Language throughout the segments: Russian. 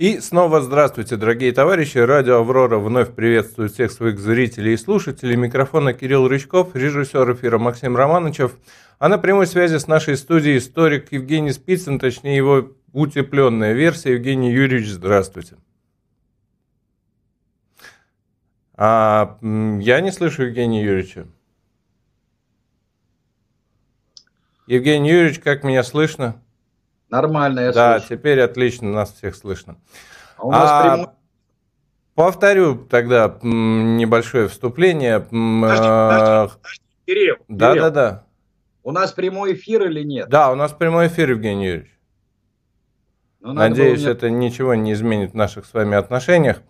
И снова здравствуйте, дорогие товарищи. Радио «Аврора» вновь приветствует всех своих зрителей и слушателей. Микрофона Кирилл Рычков, режиссер эфира Максим Романычев. А на прямой связи с нашей студией историк Евгений Спицын, точнее его утепленная версия. Евгений Юрьевич, здравствуйте. А, я не слышу Евгения Юрьевича. Евгений Юрьевич, как меня слышно? Нормально, я Да, слышу. теперь отлично, нас всех слышно. А у нас а, прямой... Повторю тогда небольшое вступление. Подожди, а, подожди, подожди. Кирилл, да, Кирилл, да, да. У нас прямой эфир или нет? Да, у нас прямой эфир, Евгений Юрьевич. Ну, Надеюсь, мне... это ничего не изменит в наших с вами отношениях.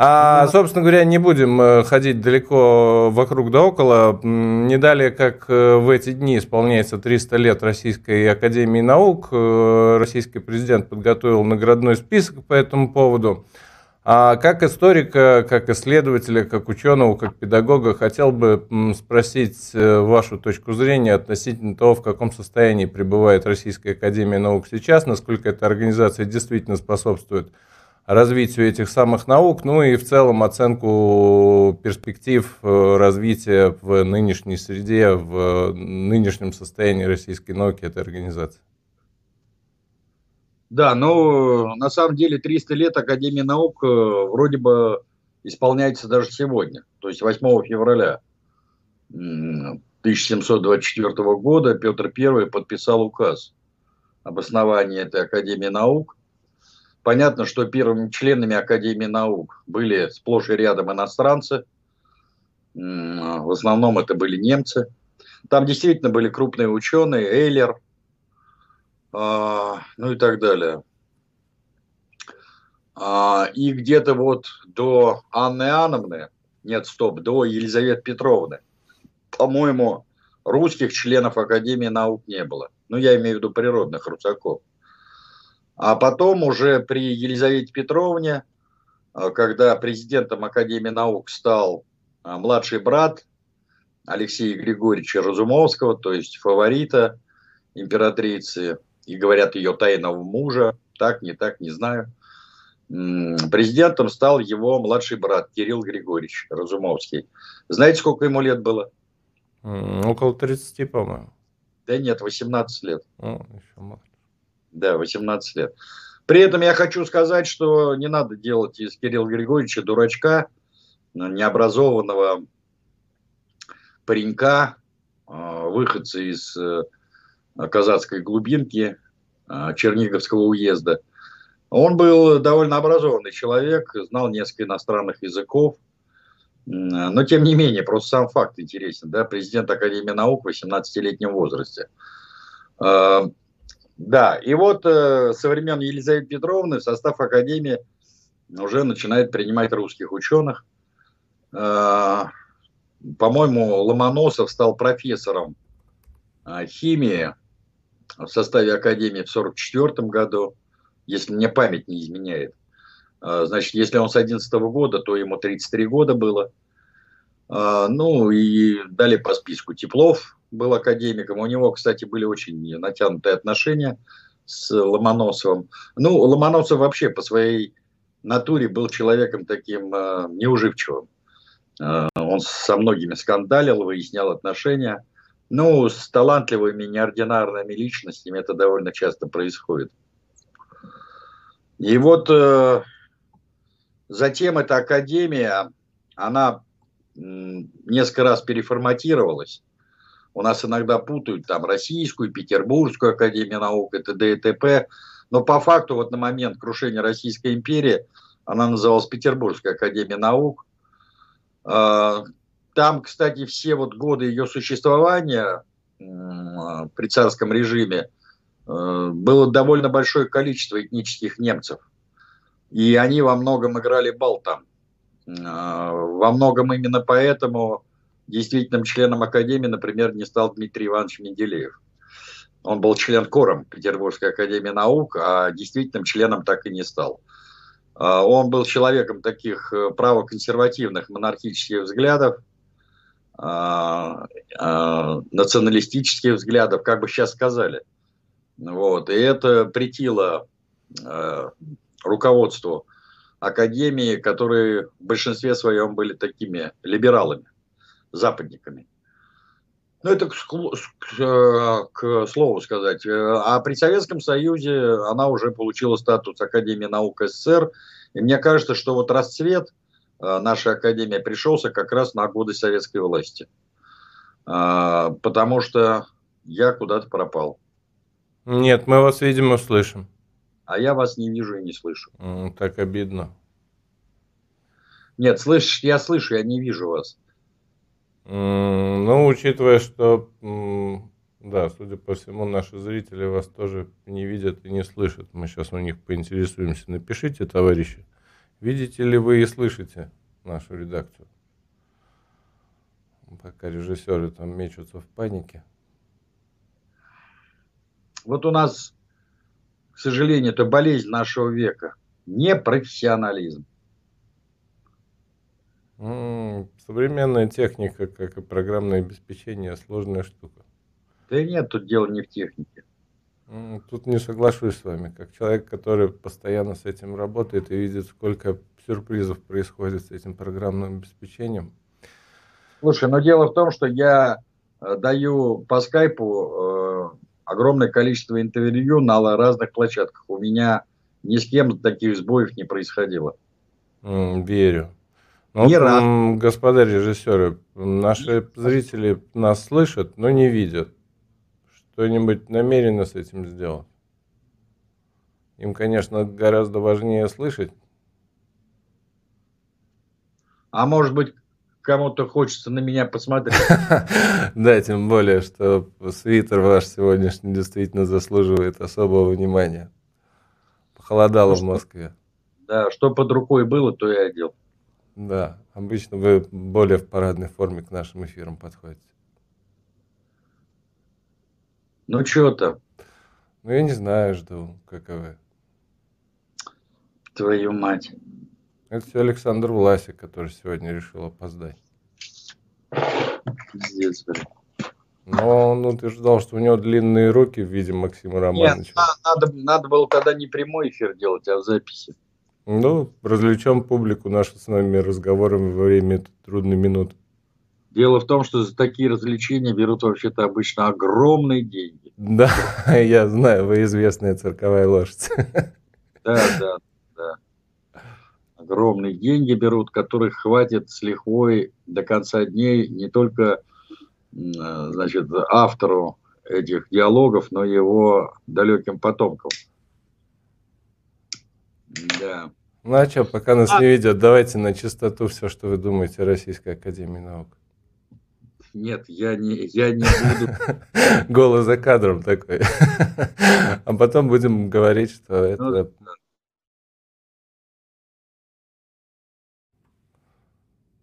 А, собственно говоря, не будем э, ходить далеко вокруг да около. Не далее, как э, в эти дни исполняется 300 лет Российской Академии Наук, э, российский президент подготовил наградной список по этому поводу. А как историка, как исследователя, как ученого, как педагога, хотел бы спросить вашу точку зрения относительно того, в каком состоянии пребывает Российская Академия Наук сейчас, насколько эта организация действительно способствует развитию этих самых наук, ну и в целом оценку перспектив э, развития в нынешней среде, в нынешнем состоянии российской науки этой организации. Да, ну, на самом деле 300 лет Академии наук э, вроде бы исполняется даже сегодня, то есть 8 февраля 1724 года Петр I подписал указ об основании этой Академии наук, Понятно, что первыми членами Академии наук были сплошь и рядом иностранцы. В основном это были немцы. Там действительно были крупные ученые, Эйлер, а, ну и так далее. А, и где-то вот до Анны Иоанновны, нет, стоп, до Елизаветы Петровны, по-моему, русских членов Академии наук не было. Ну, я имею в виду природных русаков. А потом уже при Елизавете Петровне, э, когда президентом Академии наук стал э, младший брат Алексея Григорьевича Разумовского, то есть фаворита императрицы, и говорят ее тайного мужа, так, не так, не знаю. Президентом стал его младший брат Кирилл Григорьевич Разумовский. Знаете, сколько ему лет было? Около 30, по-моему. Да нет, 18 лет. О, еще мало. Да, 18 лет. При этом я хочу сказать, что не надо делать из Кирилла Григорьевича дурачка, необразованного паренька, а, выходца из э, казацкой глубинки Черниговского уезда. Он был довольно образованный человек, знал несколько иностранных языков, но тем не менее, просто сам факт интересен. Да? Президент Академии наук в 18-летнем возрасте. Да, и вот э, со времен Елизаветы Петровны состав Академии уже начинает принимать русских ученых. Э, по-моему, Ломоносов стал профессором э, химии в составе Академии в 1944 году, если мне память не изменяет. Э, значит, если он с 11 года, то ему 33 года было. Э, ну и далее по списку Теплов, был академиком. У него, кстати, были очень натянутые отношения с Ломоносовым. Ну, Ломоносов вообще по своей натуре был человеком таким э, неуживчивым. Э, он со многими скандалил, выяснял отношения. Ну, с талантливыми, неординарными личностями это довольно часто происходит. И вот э, затем эта академия, она несколько раз переформатировалась. У нас иногда путают там Российскую, Петербургскую академию наук и т.д. и т.п. Но по факту вот на момент крушения Российской империи она называлась Петербургская академия наук. А, там, кстати, все вот годы ее существования при царском режиме э, было довольно большое количество этнических немцев. И они во многом играли бал там. А, во многом именно поэтому действительным членом Академии, например, не стал Дмитрий Иванович Менделеев. Он был член кором Петербургской Академии Наук, а действительным членом так и не стал. А, он был человеком таких э, правоконсервативных монархических взглядов, а, а, националистических взглядов, как бы сейчас сказали. Вот. И это претило э, руководству академии, которые в большинстве своем были такими либералами, западниками. Ну, это к, к, к слову сказать. А при Советском Союзе она уже получила статус Академии наук СССР. И мне кажется, что вот расцвет э, нашей Академии пришелся как раз на годы советской власти. Потому что я куда-то пропал. Нет, мы вас, видимо, слышим. А я вас не вижу и не слышу. Так обидно. Нет, слышишь, я слышу, я не вижу вас. Ну, учитывая, что, да, судя по всему, наши зрители вас тоже не видят и не слышат. Мы сейчас у них поинтересуемся. Напишите, товарищи, видите ли вы и слышите нашу редакцию? Пока режиссеры там мечутся в панике. Вот у нас, к сожалению, это болезнь нашего века. Непрофессионализм. Современная техника, как и программное обеспечение, сложная штука. Да нет, тут дело не в технике. Тут не соглашусь с вами. Как человек, который постоянно с этим работает и видит, сколько сюрпризов происходит с этим программным обеспечением. Слушай, но дело в том, что я э, даю по скайпу э, огромное количество интервью на разных площадках. У меня ни с кем таких сбоев не происходило. Верю. Ну, не вот, рад. Господа режиссеры, наши зрители нас слышат, но не видят. Что-нибудь намеренно с этим сделать? Им, конечно, гораздо важнее слышать. А может быть, кому-то хочется на меня посмотреть. Да, тем более, что свитер ваш сегодняшний действительно заслуживает особого внимания. Похолодало в Москве. Да, что под рукой было, то и одел. Да, обычно вы более в парадной форме к нашим эфирам подходите. Ну, что там? Ну, я не знаю, жду, каковы. Твою мать. Это все Александр Власик, который сегодня решил опоздать. Пиздец, блин. Но он утверждал, что у него длинные руки в виде Максима Романовича. Нет, надо, надо было тогда не прямой эфир делать, а в записи. Ну, развлечем публику наши с нами разговорами во время трудной минуты. Дело в том, что за такие развлечения берут вообще-то обычно огромные деньги. Да, я знаю, вы известная цирковая лошадь. Да, да, да. Огромные деньги берут, которых хватит с лихвой до конца дней не только значит, автору этих диалогов, но и его далеким потомкам. Да. Ну а что, пока нас а... не видят, давайте на чистоту все, что вы думаете о Российской Академии Наук. Нет, я не, я не буду. Голос за кадром такой. А потом будем говорить, что ну это...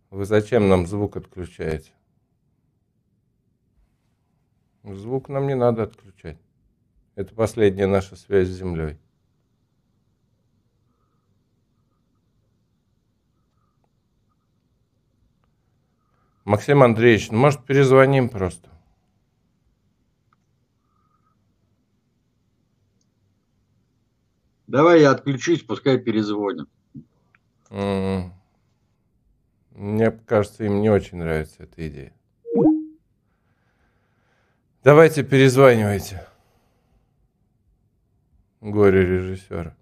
Вы зачем нам звук отключаете? Звук нам не надо отключать. Это последняя наша связь с Землей. Максим Андреевич, ну может перезвоним просто? Давай я отключусь, пускай перезвонят. Мне кажется, им не очень нравится эта идея. Давайте перезванивайте. Горе режиссера.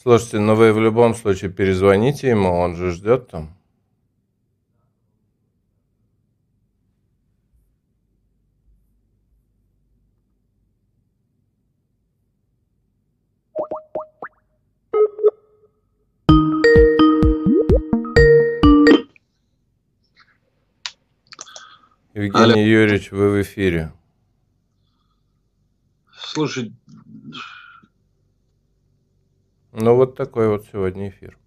Слушайте, ну вы в любом случае перезвоните ему, он же ждет там. Евгений Алло. Юрьевич, вы в эфире. Слушай, ну, вот такой вот сегодня эфир.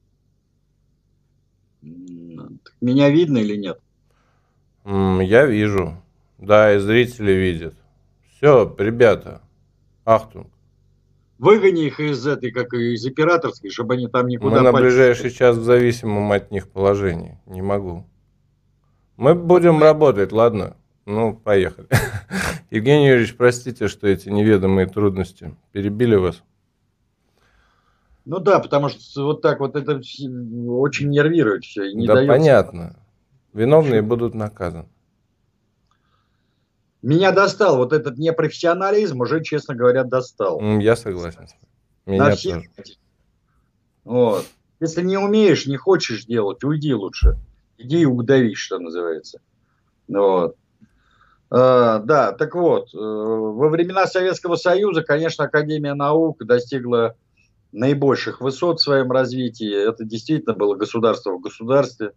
Меня видно или нет? Я вижу. Да, и зрители видят. Все, ребята, ахтунг. Выгони их из этой, как из операторской, чтобы они там никуда... Мы на ближайший час в зависимом от них положении. Не могу. Мы будем работать, ладно? Ну, поехали. Евгений Юрьевич, простите, что эти неведомые трудности перебили вас. Ну да, потому что вот так вот это очень нервирует все. Не да дается... понятно. Виновные будут наказаны. Меня достал вот этот непрофессионализм, уже, честно говоря, достал. Я согласен. Меня На всех... тоже. Вот. Если не умеешь, не хочешь делать, уйди лучше. Иди и угдави, что называется. Вот. А, да, так вот, э, во времена Советского Союза, конечно, Академия наук достигла наибольших высот в своем развитии. Это действительно было государство в государстве.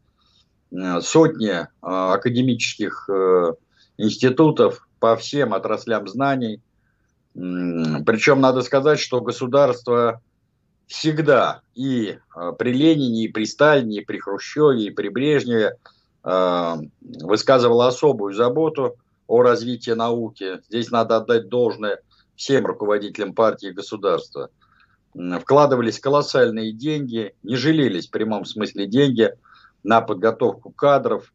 Э, сотни э, академических э, институтов по всем отраслям знаний. Причем надо сказать, что государство всегда и при Ленине, и при Сталине, и при Хрущеве, и при Брежневе высказывало особую заботу о развитии науки. Здесь надо отдать должное всем руководителям партии и государства – вкладывались колоссальные деньги, не жалелись в прямом смысле деньги на подготовку кадров,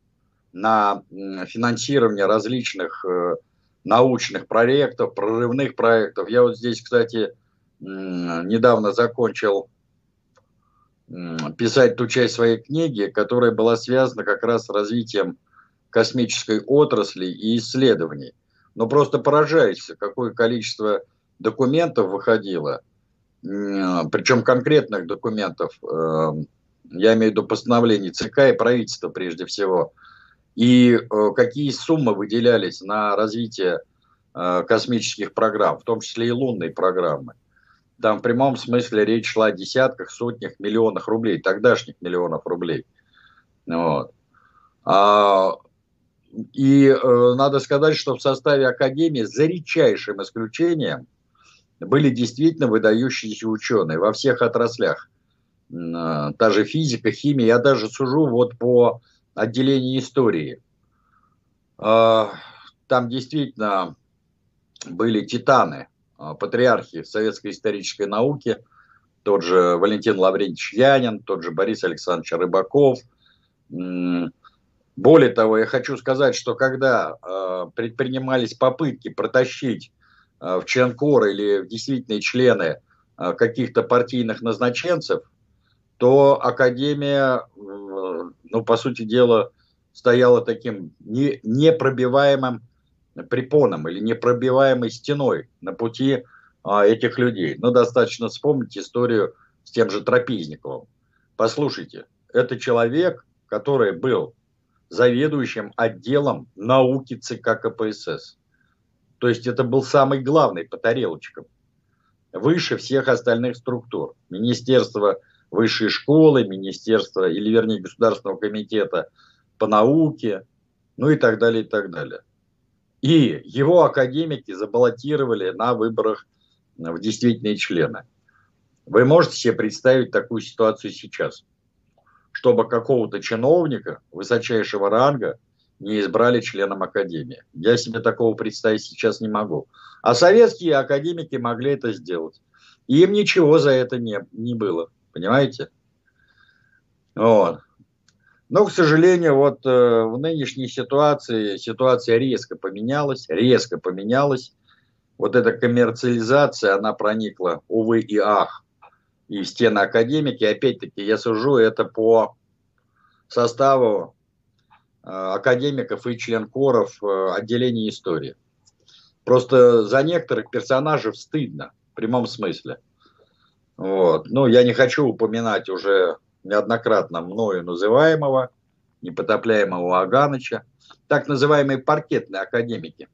на финансирование различных э, научных проектов, прорывных проектов. Я вот здесь, кстати, недавно закончил писать ту часть своей книги, которая была связана как раз с развитием космической отрасли и исследований. Но просто поражаешься, какое количество документов выходило – причем конкретных документов, эм, я имею в виду постановлений ЦК и правительства прежде всего, и э, какие суммы выделялись на развитие э, космических программ, в том числе и лунной программы. Там в прямом смысле речь шла о десятках, сотнях, миллионах рублей, тогдашних миллионов рублей. Вот. А, и э, надо сказать, что в составе Академии за редчайшим исключением – были действительно выдающиеся ученые во всех отраслях. А, та же физика, химия, я даже сужу вот по отделению истории. А, там действительно были титаны, а, патриархи советской исторической науки, тот же Валентин Лаврентьевич Янин, тот же Борис Александрович Рыбаков. Более того, я хочу сказать, что когда предпринимались попытки протащить в членкор или в действительные члены э, каких-то партийных назначенцев, то Академия, ну, по сути дела, стояла таким не, непробиваемым препоном или непробиваемой стеной на пути а, этих людей. Ну, достаточно вспомнить историю с тем же Трапезниковым. Послушайте, это человек, который был заведующим отделом науки ЦК КПСС. То есть это был самый главный по тарелочкам. Выше всех остальных структур. Министерство высшей школы, министерство, или вернее Государственного комитета по науке, ну и так далее, и так далее. И его академики забаллотировали на выборах в действительные члены. Вы можете себе представить такую ситуацию сейчас, чтобы какого-то чиновника высочайшего ранга не избрали членом Академии. Я себе такого представить сейчас не могу. А советские академики могли это сделать. И им ничего за это не, не было. Понимаете? Вот. Но, к сожалению, вот э, в нынешней ситуации ситуация резко поменялась, резко поменялась. Вот эта коммерциализация, она проникла, увы и ах, и в стены академики. Опять-таки, я сужу это по составу академиков и членкоров э, отделения истории. Просто за некоторых персонажей стыдно, в прямом смысле. Вот. Ну, я не хочу упоминать уже неоднократно мною называемого, непотопляемого Аганыча, так называемые паркетные академики,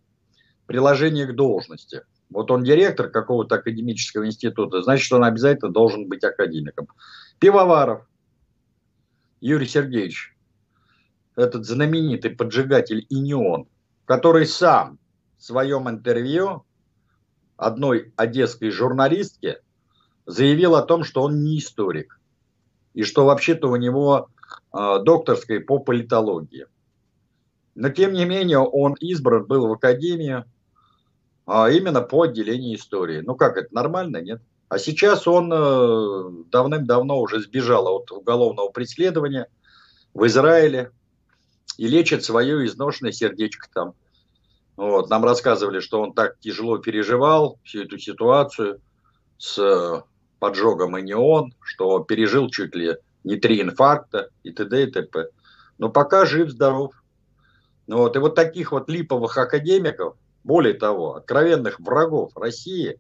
приложение к должности. Вот он директор какого-то академического института, значит, он обязательно должен быть академиком. Пивоваров Юрий Сергеевич, этот знаменитый поджигатель Инион, который сам в своем интервью одной одесской журналистке заявил о том, что он не историк. И что вообще-то у него докторской по политологии. Но, тем не менее, он избран был в Академию а именно по отделению истории. Ну как, это нормально, нет? А сейчас он э, давным-давно уже сбежал от уголовного преследования в Израиле и лечит свое изношенное сердечко там. Вот. Нам рассказывали, что он так тяжело переживал всю эту ситуацию с поджогом и не он, что пережил чуть ли не три инфаркта и т.д. и т.п. Но пока жив-здоров. Вот. И вот таких вот липовых академиков, более того, откровенных врагов России,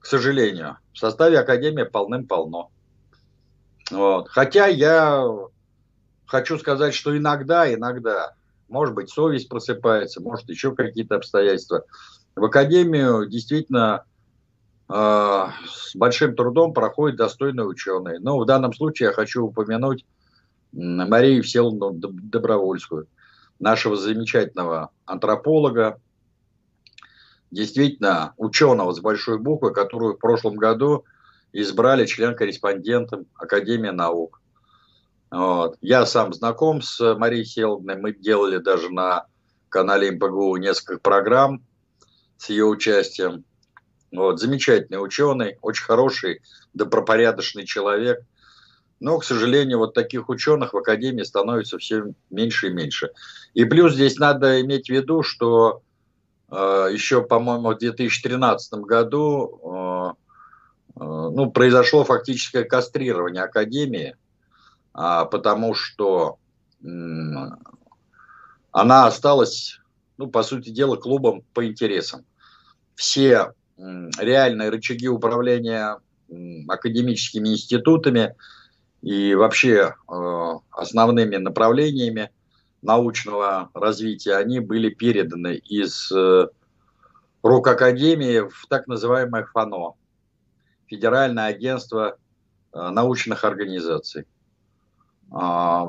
к сожалению, в составе Академии полным-полно. Вот. Хотя я хочу сказать, что иногда, иногда, может быть, совесть просыпается, может, еще какие-то обстоятельства. В Академию действительно э, с большим трудом проходят достойные ученые. Но в данном случае я хочу упомянуть Марию Всеволодовну Добровольскую нашего замечательного антрополога, действительно ученого с большой буквы, которую в прошлом году избрали член-корреспондентом Академии наук. Вот. Я сам знаком с Марией Селовной, мы делали даже на канале МПГУ несколько программ с ее участием. Вот. Замечательный ученый, очень хороший, добропорядочный человек – но, к сожалению, вот таких ученых в Академии становится все меньше и меньше. И плюс здесь надо иметь в виду, что э, еще, по-моему, в 2013 году э, э, ну, произошло фактическое кастрирование Академии, э, потому что она осталась, ну, по сути дела, клубом по интересам. Все реальные рычаги управления академическими институтами – и вообще э, основными направлениями научного развития, они были переданы из э, рук Академии в так называемое ФАНО, Федеральное агентство э, научных организаций. А,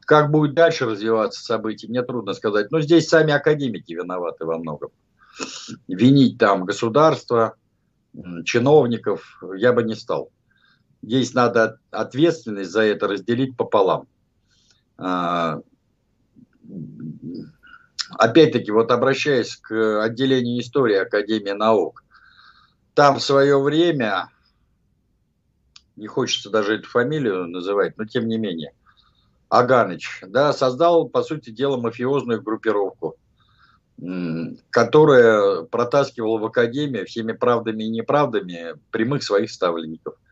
как будет дальше развиваться события, мне трудно сказать. Но здесь сами академики виноваты во многом. Винить там государство, чиновников я бы не стал здесь надо ответственность за это разделить пополам. А, опять-таки, вот обращаясь к отделению истории Академии наук, там в свое время, не хочется даже эту фамилию называть, но тем не менее, Аганыч, да, создал, по сути дела, мафиозную группировку, которая протаскивала в Академию всеми правдами и неправдами прямых своих ставленников –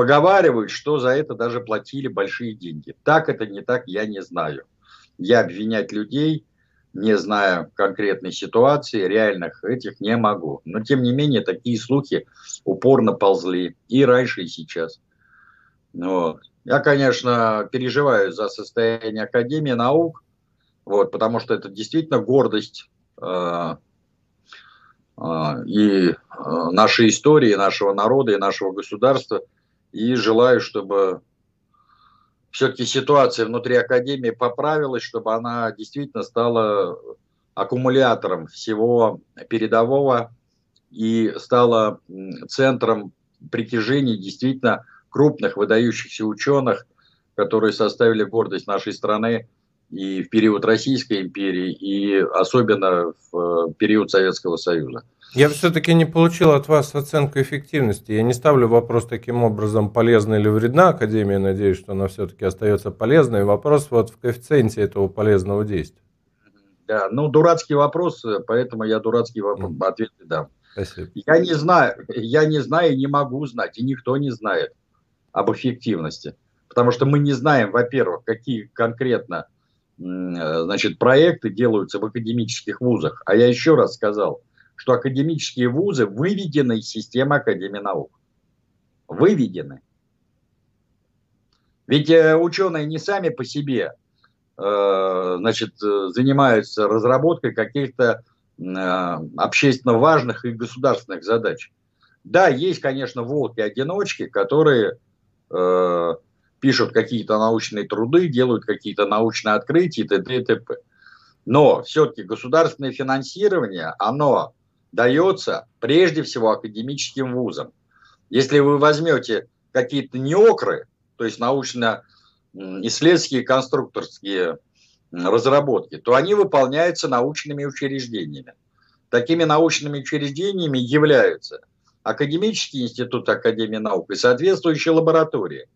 Поговаривают, что за это даже платили большие деньги. Так это не так, я не знаю. Я обвинять людей, не зная конкретной ситуации, реальных этих не могу. Но тем не менее, такие слухи упорно ползли и раньше, и сейчас. Вот. Я, конечно, переживаю за состояние Академии наук, вот, потому что это действительно гордость э, э, и э, нашей истории, нашего народа, и нашего государства – и желаю, чтобы все-таки ситуация внутри Академии поправилась, чтобы она действительно стала аккумулятором всего передового и стала центром притяжения действительно крупных выдающихся ученых, которые составили гордость нашей страны и в период Российской империи, и особенно в период Советского Союза. Я все-таки не получил от вас оценку эффективности. Я не ставлю вопрос таким образом, полезна или вредна Академия. Надеюсь, что она все-таки остается полезной. Вопрос вот в коэффициенте этого полезного действия. Да, ну дурацкий вопрос, поэтому я дурацкий вопрос, ответ дам. Спасибо. Я не знаю, я не знаю и не могу знать, и никто не знает об эффективности. Потому что мы не знаем, во-первых, какие конкретно значит, проекты делаются в академических вузах. А я еще раз сказал, что академические вузы выведены из системы Академии наук. Выведены. Ведь э, ученые не сами по себе э, значит, занимаются разработкой каких-то э, общественно важных и государственных задач. Да, есть, конечно, волки-одиночки, которые пишут какие-то научные труды, делают какие-то научные открытия и т.д. и т.п. Но все-таки государственное финансирование, оно дается прежде всего академическим вузам. Если вы возьмете какие-то неокры, то есть научно исследовательские конструкторские разработки, то они выполняются научными учреждениями. Такими научными учреждениями являются Академический институт Академии наук и соответствующие лаборатории.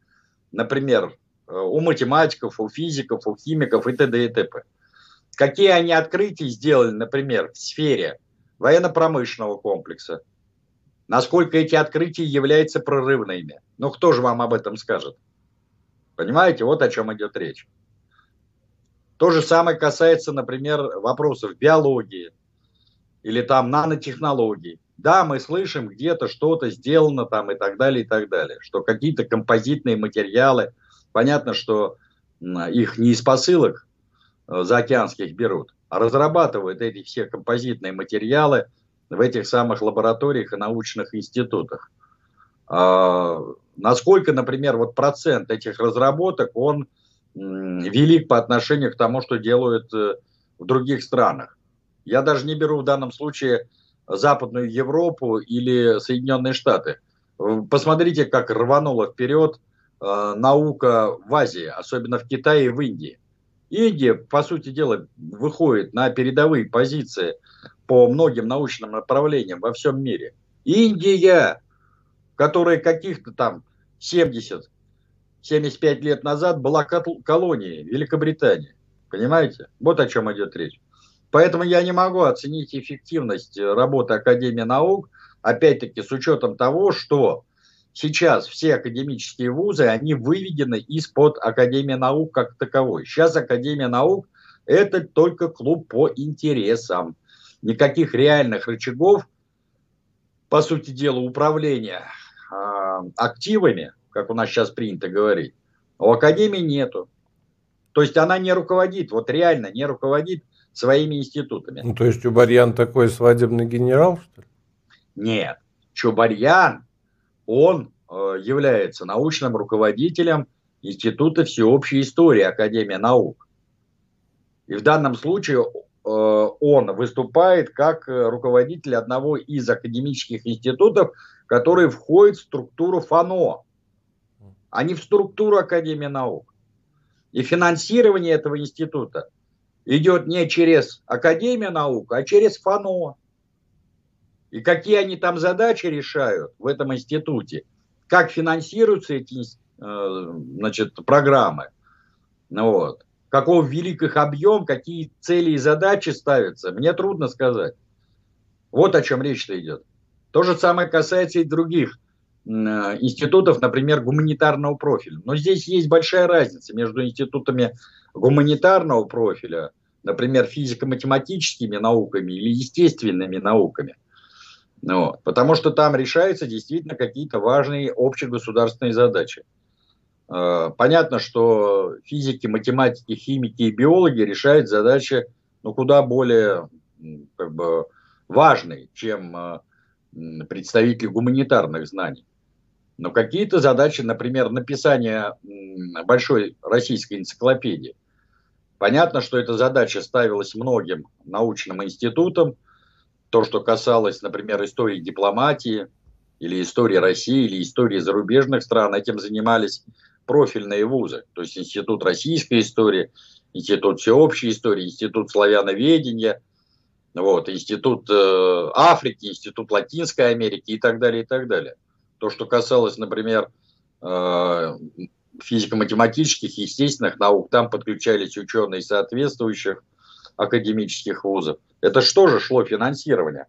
Например, э, у математиков, у физиков, у химиков и т.д. и т.п. Какие они открытия сделали, например, в сфере военно-промышленного комплекса? Насколько эти открытия являются прорывными? Ну, кто же вам об этом скажет? Понимаете, вот о чем идет речь. То же самое касается, например, вопросов биологии или там нанотехнологий. Да, мы слышим, где-то что-то сделано там и так далее, и так далее, что какие-то композитные материалы, понятно, что их не из посылок э, заокеанских берут, разрабатывают эти все композитные материалы в этих самых лабораториях и научных институтах. А, насколько, например, вот процент этих разработок, он велик по отношению к тому, что делают э, в других странах. Я даже не беру в данном случае Западную Европу или Соединенные Штаты. Посмотрите, как рванула вперед э, наука в Азии, особенно в Китае и в Индии. Индия, по сути дела, выходит на передовые позиции по многим научным направлениям во всем мире. Индия, которая каких-то там 70 75 лет назад была колонией Великобритании. Понимаете? Вот о чем идет речь. Поэтому я не могу оценить эффективность работы Академии наук, опять-таки с учетом того, что сейчас все академические вузы, они выведены из-под Академии наук как таковой. Сейчас Академия наук – это только клуб по интересам. Никаких реальных рычагов, по сути дела, управления э, активами, как у нас сейчас принято говорить, у Академии нету. То есть она не руководит, вот реально не руководит своими институтами. Ну, то есть Чубарьян такой свадебный генерал, что ли? Нет. Чубарьян, он э, является научным руководителем Института всеобщей истории Академии наук. И в данном случае э, он выступает как руководитель одного из академических институтов, который входит в структуру ФАНО, а не в структуру Академии наук. И финансирование этого института идет не через Академию наук, а через ФАНО. И какие они там задачи решают в этом институте, как финансируются эти э, значит, программы, вот, каков велик их объем, какие цели и задачи ставятся, мне трудно сказать. Вот о чем речь-то идет. То же самое касается и других э, институтов, например, гуманитарного профиля. Но здесь есть большая разница между институтами гуманитарного профиля, например, физико-математическими науками или естественными науками. Вот, потому что там решаются действительно какие-то важные общегосударственные задачи. Э, понятно, что физики, математики, химики и биологи решают задачи ну, куда более как бы, важные, чем э, представители гуманитарных знаний. Но какие-то задачи, например, написание большой российской энциклопедии, Понятно, что эта задача ставилась многим научным институтам. То, что касалось, например, истории дипломатии, или истории России, или истории зарубежных стран, этим занимались профильные вузы. То есть Институт российской истории, Институт всеобщей истории, Институт славяноведения, вот, Институт э, Африки, Институт Латинской Америки и так далее, и так далее. То, что касалось, например, э, физико-математических, естественных наук, там подключались ученые соответствующих академических вузов. Это что же шло финансирование?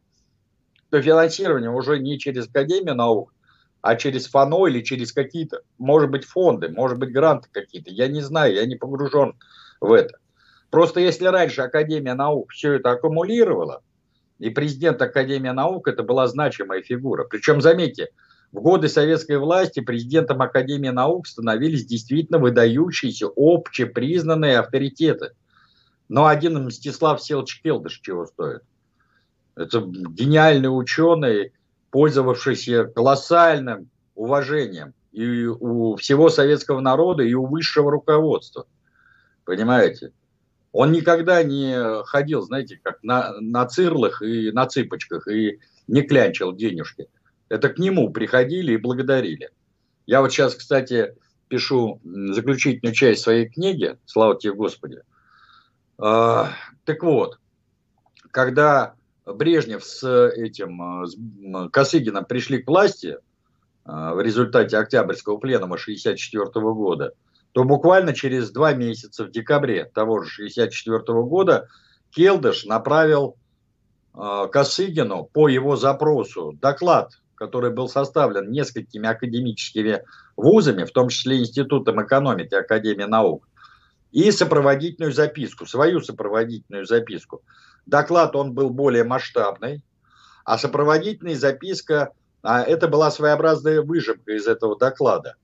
То финансирование уже не через Академию наук, а через ФАНО или через какие-то, может быть, фонды, может быть, гранты какие-то. Я не знаю, я не погружен в это. Просто если раньше Академия наук все это аккумулировала, и президент Академии наук это была значимая фигура. Причем, заметьте, в годы советской власти президентом Академии наук становились действительно выдающиеся, общепризнанные авторитеты. Но один Мстислав Селч Келдыш чего стоит? Это гениальный ученый, пользовавшийся колоссальным уважением и у всего советского народа, и у высшего руководства. Понимаете? Он никогда не ходил, знаете, как на, на цирлах и на цыпочках, и не клянчил денежки. Это к нему приходили и благодарили. Я вот сейчас, кстати, пишу заключительную часть своей книги, слава тебе Господи. А, так вот, когда Брежнев с этим с Косыгином пришли к власти в результате Октябрьского пленума 1964 года, то буквально через два месяца, в декабре того же 1964 года, Келдыш направил Косыгину по его запросу доклад, который был составлен несколькими академическими вузами, в том числе Институтом экономики Академии наук, и сопроводительную записку, свою сопроводительную записку. Доклад он был более масштабный, а сопроводительная записка, а, это была своеобразная выжимка из этого доклада.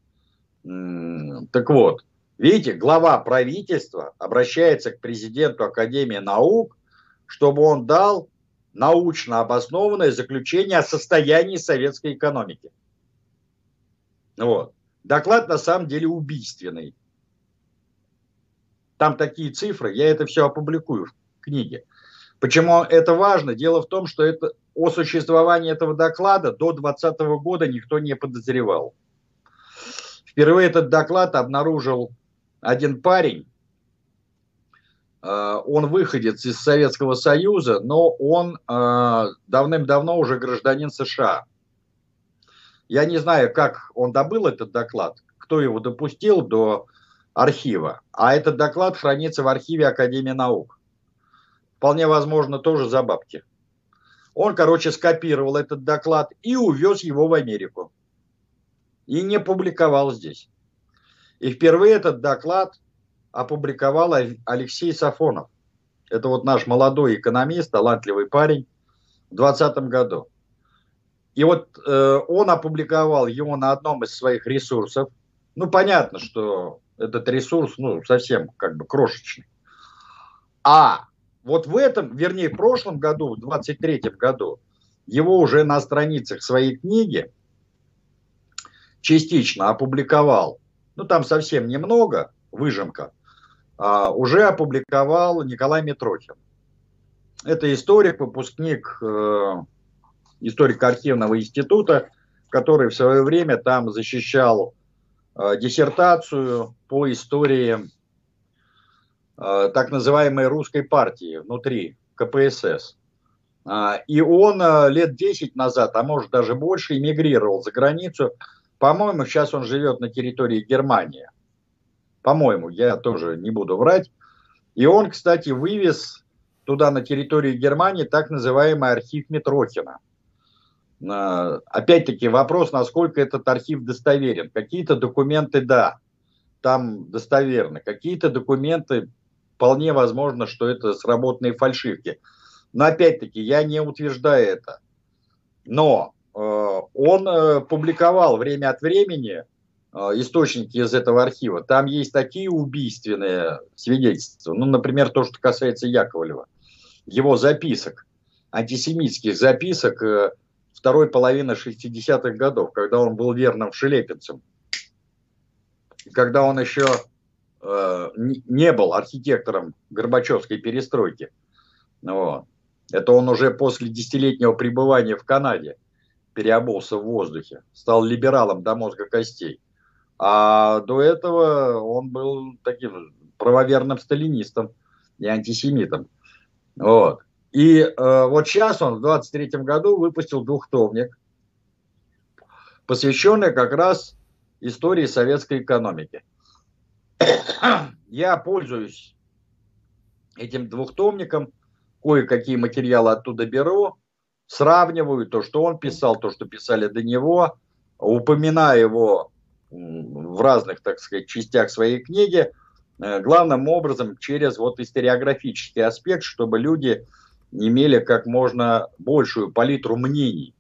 Так вот, видите, глава правительства обращается к президенту Академии наук, чтобы он дал научно обоснованное заключение о состоянии советской экономики. Вот. Доклад на самом деле убийственный. Там такие цифры, я это все опубликую в книге. Почему это важно? Дело в том, что это, о существовании этого доклада до 2020 года никто не подозревал. Впервые этот доклад обнаружил один парень. Э, он выходец из Советского Союза, но он э, давным-давно уже гражданин США. Я не знаю, как он добыл этот доклад, кто его допустил до архива. А этот доклад хранится в архиве Академии наук. Вполне возможно, тоже за бабки. Он, короче, скопировал этот доклад и увез его в Америку и не публиковал здесь. И впервые этот доклад опубликовал Алексей Сафонов. Это вот наш молодой экономист, талантливый парень в 2020 году. И вот э, он опубликовал его на одном из своих ресурсов. Ну, понятно, что этот ресурс, ну, совсем как бы крошечный. А вот в этом, вернее, в прошлом году, в 23 году, его уже на страницах своей книги частично опубликовал, ну там совсем немного, выжимка, а, уже опубликовал Николай Митрохин. Это историк, выпускник э, историко-архивного института, который в свое время там защищал диссертацию по истории э, так называемой русской партии внутри КПСС. А, и он э, лет 10 назад, а может даже больше, эмигрировал за границу по-моему, сейчас он живет на территории Германии. По-моему, я тоже не буду врать. И он, кстати, вывез туда, на территорию Германии, так называемый архив Митрохина. А, опять-таки вопрос, насколько этот архив достоверен. Какие-то документы, да, там достоверны. Какие-то документы, вполне возможно, что это сработанные фальшивки. Но опять-таки, я не утверждаю это. Но Э, он э, публиковал время от времени э, источники из этого архива. Там есть такие убийственные свидетельства. Ну, например, то, что касается Яковлева. Его записок, антисемитских записок второй половины 60-х годов, когда он был верным шелепинцем. Когда он еще не был архитектором Горбачевской перестройки. Вот. Это он уже после десятилетнего пребывания в Канаде переобулся в воздухе, стал либералом до мозга костей. А до этого он был таким правоверным сталинистом и антисемитом. Вот. И э, вот сейчас он в 23 году выпустил двухтомник, посвященный как раз истории советской экономики. Я пользуюсь этим двухтомником, кое-какие материалы оттуда беру, сравниваю то, что он писал, то, что писали до него, упоминаю его в разных, так сказать, частях своей книги, э, главным образом через вот историографический аспект, чтобы люди имели как можно большую палитру мнений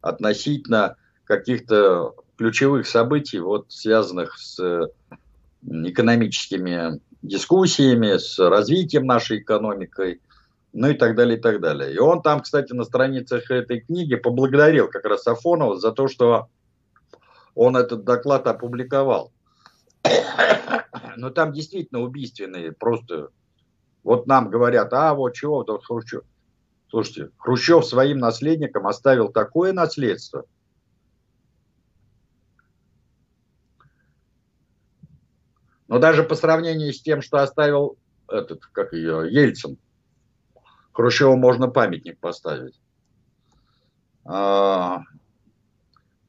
относительно каких-то ключевых событий, вот связанных с экономическими дискуссиями, с развитием нашей экономикой, ну и так далее, и так далее. И он там, кстати, на страницах этой книги поблагодарил как раз Афонова за то, что он этот доклад опубликовал. Но там действительно убийственные, просто вот нам говорят, а вот чего, вот Хрущев. Слушайте, Хрущев своим наследникам оставил такое наследство. Но даже по сравнению с тем, что оставил этот, как ее, Ельцин, Хрущеву можно памятник поставить. А,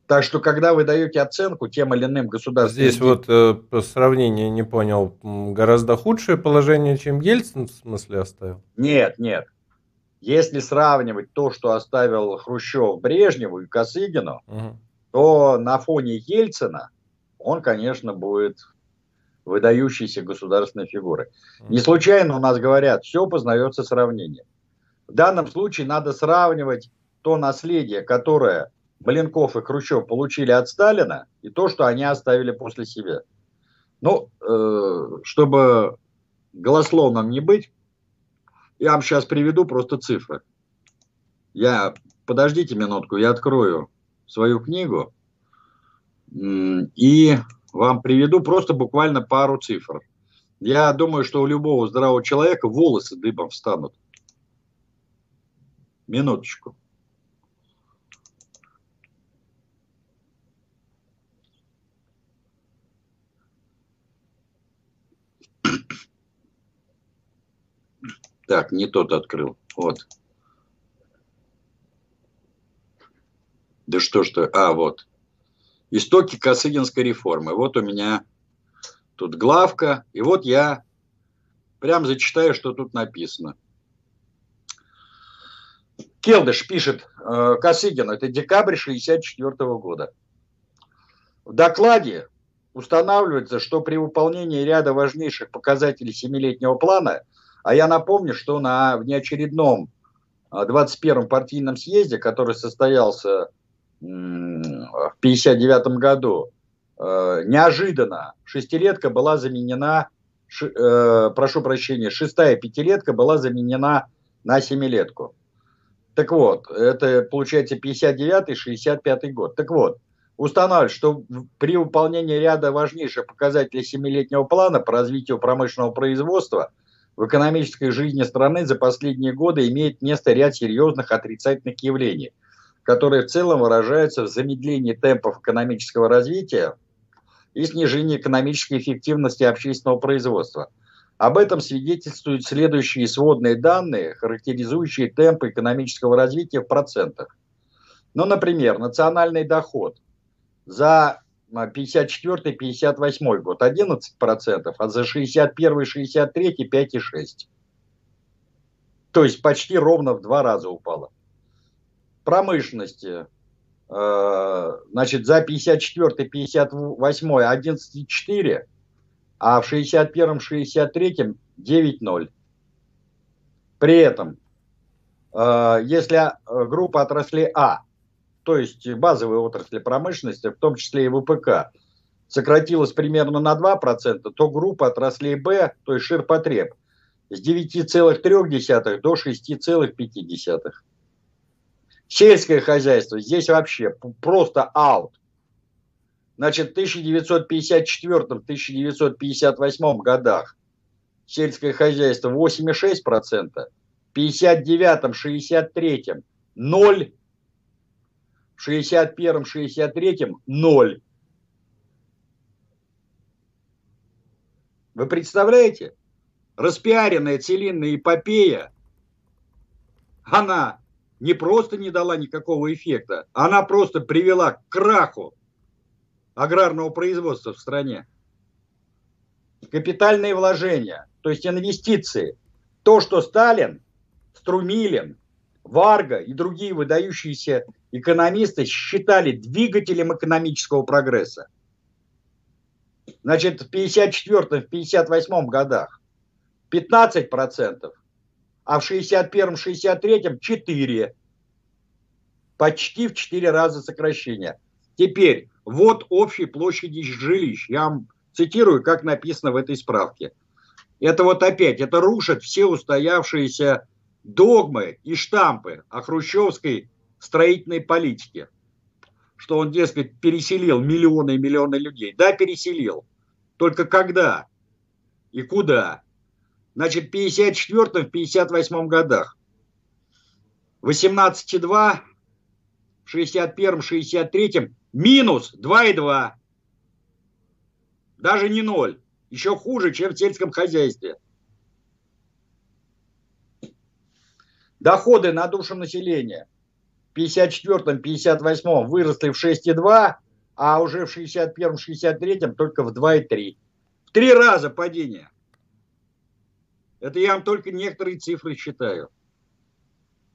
так что, когда вы даете оценку тем или иным государственным... Здесь вот э, по сравнению не понял, гораздо худшее положение, чем Ельцин в смысле оставил? Нет, нет. Если сравнивать то, что оставил Хрущев Брежневу и Косыгину, угу. то на фоне Ельцина он, конечно, будет выдающейся государственной фигурой. Угу. Не случайно у нас говорят, все познается сравнением. В данном случае надо сравнивать то наследие, которое Маленков и Хрущев получили от Сталина, и то, что они оставили после себя. Ну, э, чтобы голословным не быть, я вам сейчас приведу просто цифры. Я, подождите минутку, я открою свою книгу и вам приведу просто буквально пару цифр. Я думаю, что у любого здравого человека волосы дыбом встанут. Минуточку. Так, не тот открыл. Вот. Да что ж то... А, вот. Истоки Косыгинской реформы. Вот у меня тут главка. И вот я прям зачитаю, что тут написано. Келдыш пишет э, Косыгину, это декабрь 1964 года. В докладе устанавливается, что при выполнении ряда важнейших показателей семилетнего плана – а я напомню, что на внеочередном 21-м а, партийном съезде, который состоялся в 1959 году, э, неожиданно шестилетка была заменена, э, прошу прощения, шестая пятилетка была заменена на семилетку. Так вот, это получается 59-65 год. Так вот, устанавливает, что при выполнении ряда важнейших показателей семилетнего плана по развитию промышленного производства – в экономической жизни страны за последние годы имеет место ряд серьезных отрицательных явлений, которые в целом выражаются в замедлении темпов экономического развития и снижении экономической эффективности общественного производства. Об этом свидетельствуют следующие сводные данные, характеризующие темпы экономического развития в процентах. Ну, например, национальный доход за 54-58 год 11%, а за 61-63 5,6%. То есть почти ровно в два раза упало. Промышленности, э, значит, за 54-58 11,4, а в 61-63 9,0. При этом, э, если группа отрасли А то есть базовые отрасли промышленности, в том числе и ВПК, сократилась примерно на 2%, то группа отраслей Б, то есть ширпотреб, с 9,3 до 6,5. Сельское хозяйство здесь вообще просто аут. Значит, в 1954-1958 годах сельское хозяйство 8,6%, в 59-63 0 в 61-м, 63-м – ноль. Вы представляете? Распиаренная целинная эпопея, она не просто не дала никакого эффекта, она просто привела к краху аграрного производства в стране. Капитальные вложения, то есть инвестиции. То, что Сталин, Струмилин, Варга и другие выдающиеся экономисты считали двигателем экономического прогресса. Значит, в 54-58 годах 15%, а в 61-63 4%. Почти в 4 раза сокращение. Теперь, вот общей площади жилищ. Я вам цитирую, как написано в этой справке. Это вот опять, это рушит все устоявшиеся догмы и штампы о хрущевской строительной политике. Что он, дескать, переселил миллионы и миллионы людей. Да, переселил. Только когда и куда? Значит, в 54-58 годах 18,2, в 61-63 минус 2,2. Даже не 0. Еще хуже, чем в сельском хозяйстве. Доходы на душу населения в 54-58 выросли в 6,2, а уже в 61-63 только в 2,3. В три раза падение. Это я вам только некоторые цифры считаю.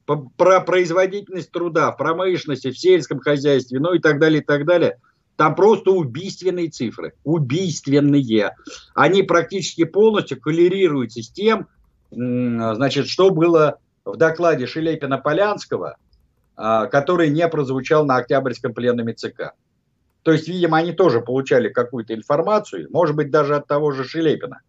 Про производительность труда в промышленности, в сельском хозяйстве, ну и так далее, и так далее. Там просто убийственные цифры. Убийственные. Они практически полностью коллерируются с тем, значит, что было в докладе Шелепина-Полянского, а, который не прозвучал на Октябрьском пленуме ЦК. То есть, видимо, они тоже получали какую-то информацию, может быть, даже от того же Шелепина,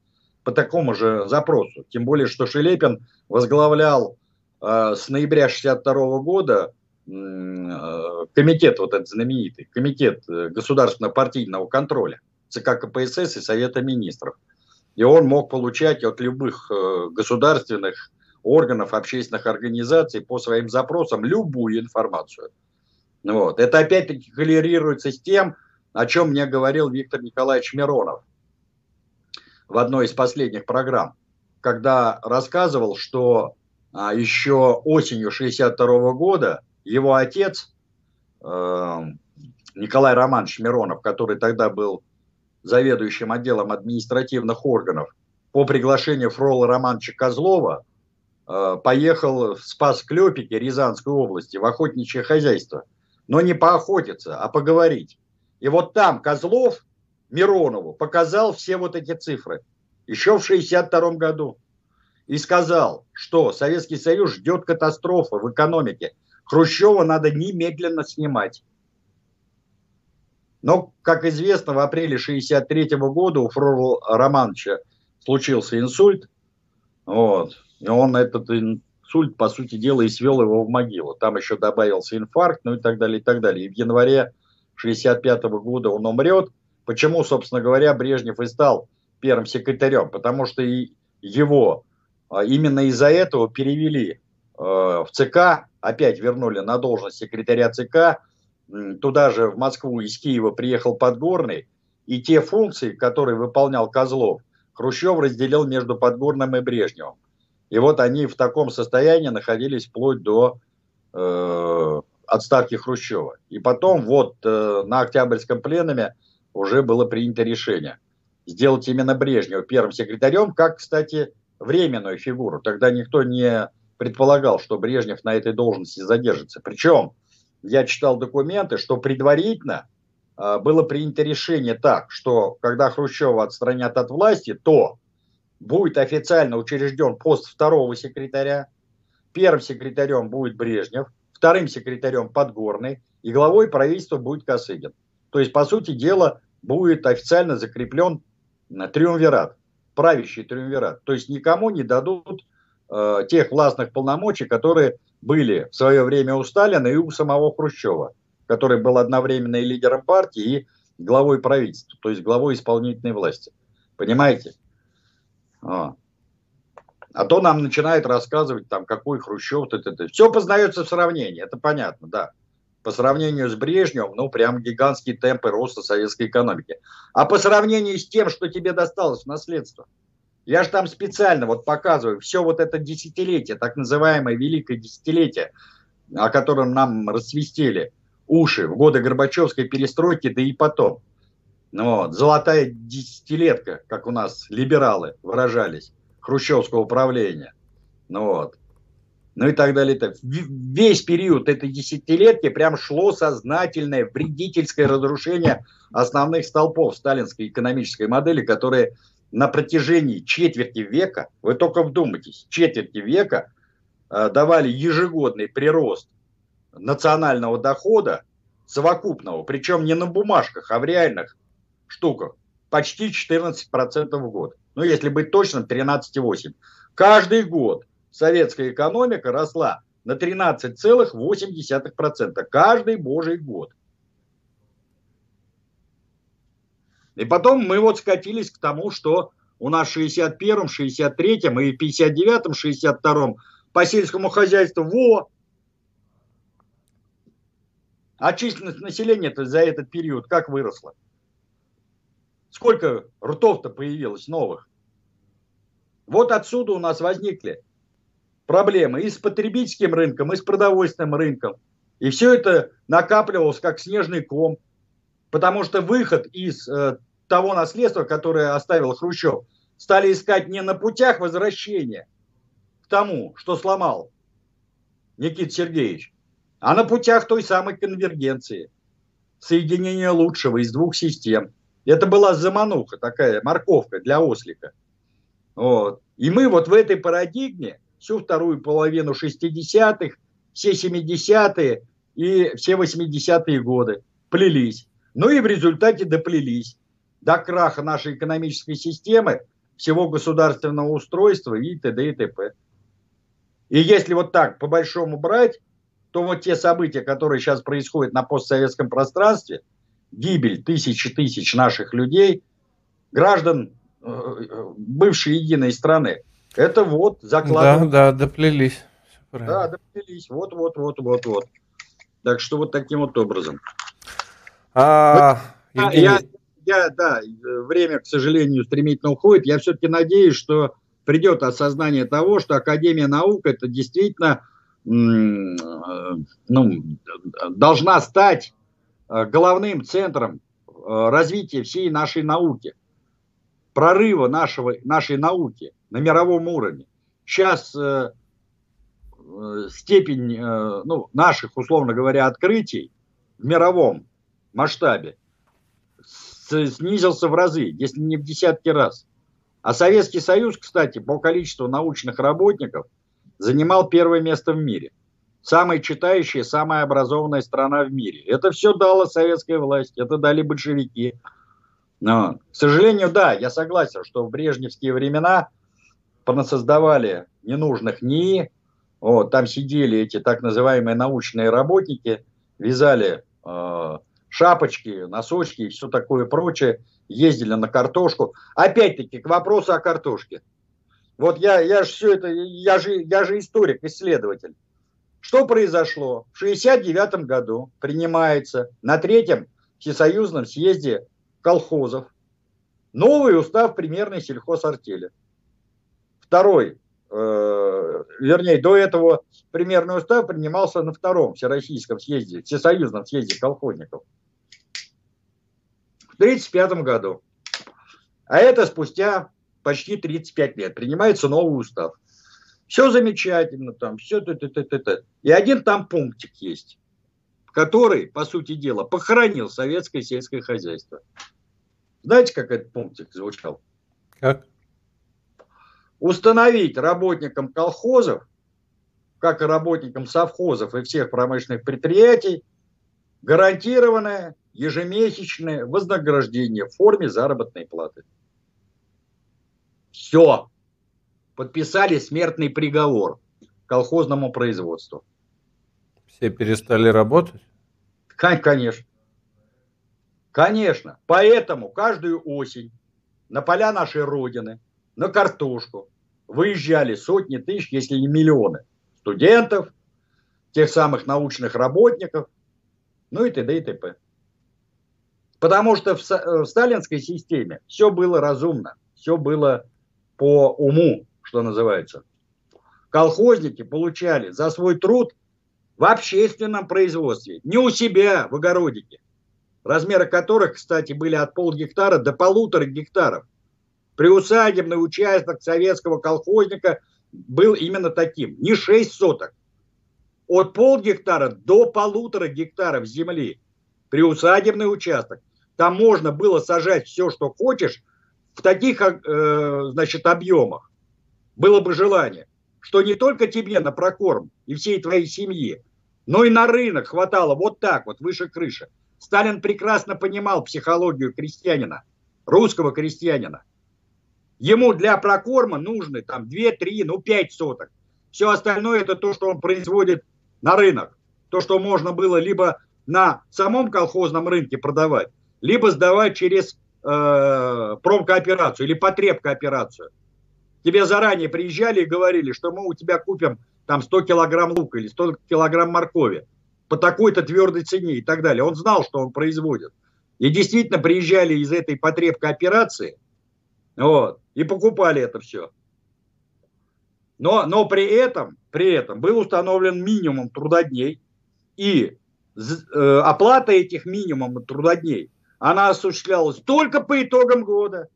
по такому же запросу. Тем более, что Шелепин возглавлял э, с ноября 1962 года э, комитет, вот этот знаменитый, комитет э, государственного партийного контроля, ЦК КПСС и Совета министров. И он мог получать от любых э, государственных органов, общественных организаций по своим запросам любую информацию – вот. Это опять-таки коллерируется с тем, о чем мне говорил Виктор Николаевич Миронов в одной из последних программ, когда рассказывал, что а, еще осенью 62 года его отец э, Николай Романович Миронов, который тогда был заведующим отделом административных органов, по приглашению Фрола Романовича Козлова поехал в Спас-Клепики Рязанской области в охотничье хозяйство – но не поохотиться, а поговорить. И вот там Козлов Миронову показал все вот эти цифры еще в 62 году и сказал, что Советский Союз ждет катастрофы в экономике. Хрущева надо немедленно снимать. Но, как известно, в апреле 63 года у Фрол Романовича случился инсульт. Вот. И он этот инсульт, по сути дела, и свел его в могилу. Там еще добавился инфаркт, ну и так далее, и так далее. И в январе 65 года он умрет. Почему, собственно говоря, Брежнев и стал первым секретарем? Потому что и его а, именно из-за этого перевели э, в ЦК, опять вернули на должность секретаря ЦК. Туда же, в Москву, из Киева приехал Подгорный. И те функции, которые выполнял Козлов, Хрущев разделил между Подгорным и Брежневым. И вот они в таком состоянии находились вплоть до э, отставки Хрущева. И потом вот э, на Октябрьском пленуме уже было принято решение сделать именно Брежнева первым секретарем, как, кстати, временную фигуру. Тогда никто не предполагал, что Брежнев на этой должности задержится. Причем я читал документы, что предварительно э, было принято решение так, что когда Хрущева отстранят от власти, то будет официально учрежден пост второго секретаря, первым секретарем будет Брежнев, вторым секретарем Подгорный, и главой правительства будет Косыгин. То есть, по сути дела, будет официально закреплен триумвират, правящий триумвират. То есть никому не дадут э, тех властных полномочий, которые были в свое время у Сталина и у самого Хрущева, который был одновременно и лидером партии, и главой правительства, то есть главой исполнительной власти. Понимаете? А. а то нам начинает рассказывать, там, какой Хрущев, это. все познается в сравнении, это понятно, да. По сравнению с Брежневым, ну, прям гигантские темпы роста советской экономики. А по сравнению с тем, что тебе досталось в наследство, я же там специально вот показываю все вот это десятилетие, так называемое великое десятилетие, о котором нам расцвестели уши в годы Горбачевской перестройки, да и потом – вот, золотая десятилетка, как у нас либералы выражались, хрущевского правления. Ну вот. Ну и так далее. Так. Весь период этой десятилетки прям шло сознательное вредительское разрушение основных столпов сталинской экономической модели, которые на протяжении четверти века, вы только вдумайтесь, четверти века э, давали ежегодный прирост национального дохода совокупного, причем не на бумажках, а в реальных штуках. Почти 14% в год. Ну, если быть точным, 13,8%. Каждый год советская экономика росла на 13,8%. Каждый божий год. И потом мы вот скатились к тому, что у нас в 61-м, 63-м и 59-м, 62-м по сельскому хозяйству, во! А численность населения-то за этот период как выросла? Сколько ртов-то появилось новых? Вот отсюда у нас возникли проблемы и с потребительским рынком, и с продовольственным рынком. И все это накапливалось как снежный ком. Потому что выход из э, того наследства, которое оставил Хрущев, стали искать не на путях возвращения к тому, что сломал Никита Сергеевич, а на путях той самой конвергенции, соединения лучшего из двух систем. Это была замануха, такая морковка для ослика. Вот. И мы вот в этой парадигме всю вторую половину 60-х, все 70-е и все 80-е годы плелись. Ну и в результате доплелись до краха нашей экономической системы, всего государственного устройства и т.д. и т.п. И если вот так по большому брать, то вот те события, которые сейчас происходят на постсоветском пространстве, гибель тысячи тысяч наших людей, граждан э, бывшей единой страны, это вот закладывается. Да, да, доплелись. Да, доплелись. Вот, вот, вот, вот, вот. Так что вот таким вот образом. А, Евгений... я, я, да, время, к сожалению, стремительно уходит. Я все-таки надеюсь, что придет осознание того, что Академия наук это действительно ну, должна стать э, головным центром э, развития всей нашей науки, прорыва нашего, нашей науки на мировом уровне. Сейчас э, степень ну, наших, условно говоря, открытий в мировом масштабе снизился в разы, если не в десятки раз. А Советский Союз, кстати, по количеству научных работников занимал первое место в мире. Самая читающая, самая образованная страна в мире. Это все дала советская власть, это дали большевики. Но, к сожалению, да, я согласен, что в брежневские времена понасоздавали ненужных НИИ, вот, там сидели эти так называемые научные работники, вязали э, шапочки, носочки и все такое прочее ездили на картошку. Опять-таки, к вопросу о картошке. Вот я, я же все это, я же, я же историк, исследователь. Что произошло? В 1969 году принимается на третьем всесоюзном съезде колхозов новый устав примерной сельхозартели. Второй, э, вернее, до этого примерный устав принимался на втором всероссийском съезде, всесоюзном съезде колхозников в 1935 году. А это спустя почти 35 лет. Принимается новый устав. Все замечательно там, все это, это, это, это. И один там пунктик есть, который, по сути дела, похоронил советское сельское хозяйство. Знаете, как этот пунктик звучал? Как? Установить работникам колхозов, как и работникам совхозов и всех промышленных предприятий, гарантированное ежемесячное вознаграждение в форме заработной платы. Все. Подписали смертный приговор колхозному производству. Все перестали работать? Конечно. Конечно. Поэтому каждую осень на поля нашей Родины, на картошку выезжали сотни тысяч, если не миллионы студентов, тех самых научных работников, ну и т.д. и т.п. Потому что в, э, в сталинской системе все было разумно, все было по уму, что называется. Колхозники получали за свой труд в общественном производстве, не у себя в огородике, размеры которых, кстати, были от полгектара до полутора гектаров. Приусадебный участок советского колхозника был именно таким, не 6 соток, от полгектара до полутора гектаров земли. Приусадебный участок – там можно было сажать все, что хочешь, в таких, э, значит, объемах. Было бы желание, что не только тебе на прокорм и всей твоей семье, но и на рынок хватало вот так вот, выше крыши. Сталин прекрасно понимал психологию крестьянина, русского крестьянина. Ему для прокорма нужны там 2, 3, ну 5 соток. Все остальное это то, что он производит на рынок. То, что можно было либо на самом колхозном рынке продавать, либо сдавать через э, промкооперацию или потребкооперацию. Тебе заранее приезжали и говорили, что мы у тебя купим там 100 килограмм лука или 100 килограмм моркови по такой-то твердой цене и так далее. Он знал, что он производит. И действительно приезжали из этой потребкооперации вот, и покупали это все. Но, но при этом, при этом был установлен минимум трудодней, и э, оплата этих минимумов трудодней, она осуществлялась только по итогам года.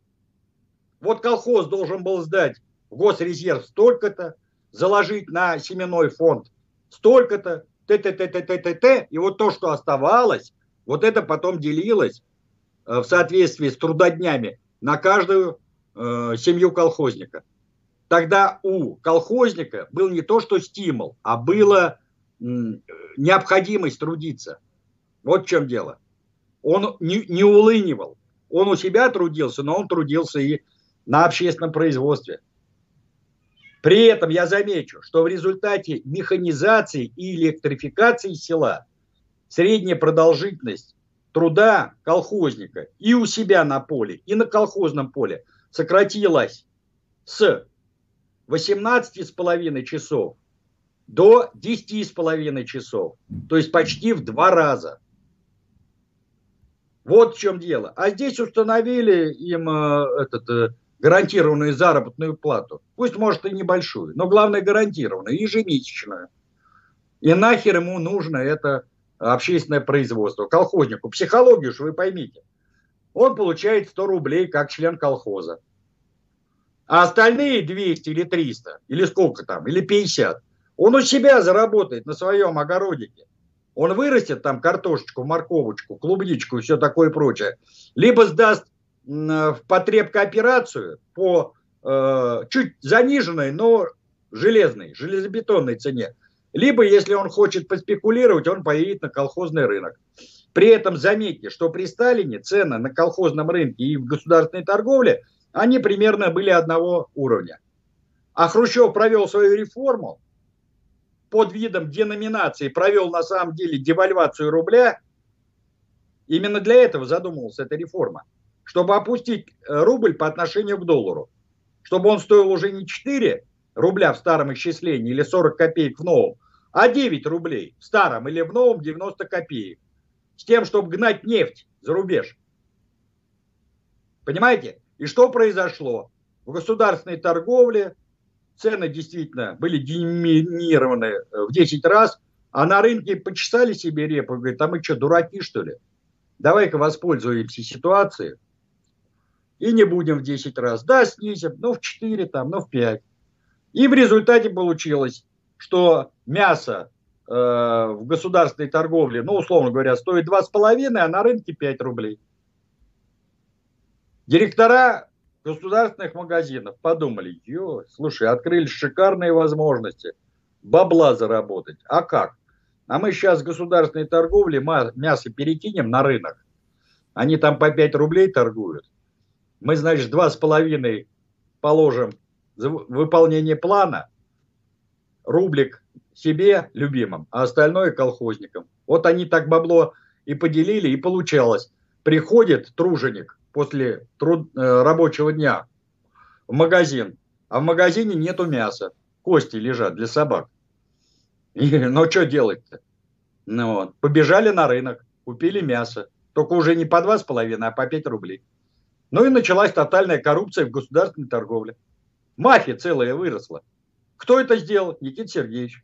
Вот колхоз должен был сдать в госрезерв столько-то, заложить на семенной фонд столько-то, т-т-т-т-т-т, и вот то, что оставалось, вот это потом делилось э, в соответствии с трудоднями на каждую э, семью колхозника. Тогда у колхозника был не то, что стимул, а была необходимость трудиться. Вот в чем дело. Он не, не улынивал. Он у себя трудился, но он трудился и на общественном производстве. При этом я замечу, что в результате механизации и электрификации села средняя продолжительность труда колхозника и у себя на поле, и на колхозном поле сократилась с 18,5 часов до 10,5 часов. То есть почти в два раза. Вот в чем дело. А здесь установили им э, этот, э, гарантированную заработную плату. Пусть, может, и небольшую, но главное гарантированную, ежемесячную. И нахер ему нужно это общественное производство. Колхознику. Психологию же вы поймите. Он получает 100 рублей как член колхоза. А остальные 200 или 300, или сколько там, или 50, он у себя заработает на своем огородике. Он вырастет там картошечку, морковочку, клубничку и все такое прочее. Либо сдаст в потребкооперацию по э, чуть заниженной, но железной, железобетонной цене. Либо, если он хочет поспекулировать, он поедет на колхозный рынок. При этом заметьте, что при Сталине цены на колхозном рынке и в государственной торговле, они примерно были одного уровня. А Хрущев провел свою реформу под видом деноминации, провел на самом деле девальвацию рубля. Именно для этого задумывалась эта реформа чтобы опустить э, рубль по отношению к доллару. Чтобы он стоил уже не 4 рубля в старом исчислении или 40 копеек в новом, а 9 рублей в старом или в новом 90 копеек. С тем, чтобы гнать нефть за рубеж. Понимаете? И что произошло? В государственной торговле цены действительно были деминированы э, в 10 раз, а на рынке почесали себе репу говорят, а мы что, дураки что ли? Давай-ка воспользуемся ситуацией, и не будем в 10 раз. Да, снизим, ну в 4, там, ну в 5. И в результате получилось, что мясо э, в государственной торговле, ну, условно говоря, стоит 2,5, а на рынке 5 рублей. Директора государственных магазинов подумали, ё, слушай, открылись шикарные возможности бабла заработать. А как? А мы сейчас государственной торговле мясо перекинем на рынок. Они там по 5 рублей торгуют мы, значит, два с половиной положим за выполнение плана, рублик себе любимым, а остальное колхозникам. Вот они так бабло и поделили, и получалось. Приходит труженик после труд, э, рабочего дня в магазин, а в магазине нету мяса, кости лежат для собак. И, ну, что делать-то? Ну, вот. Побежали на рынок, купили мясо. Только уже не по два с половиной, а по пять рублей. Ну и началась тотальная коррупция в государственной торговле. Мафия целая выросла. Кто это сделал? Никита Сергеевич.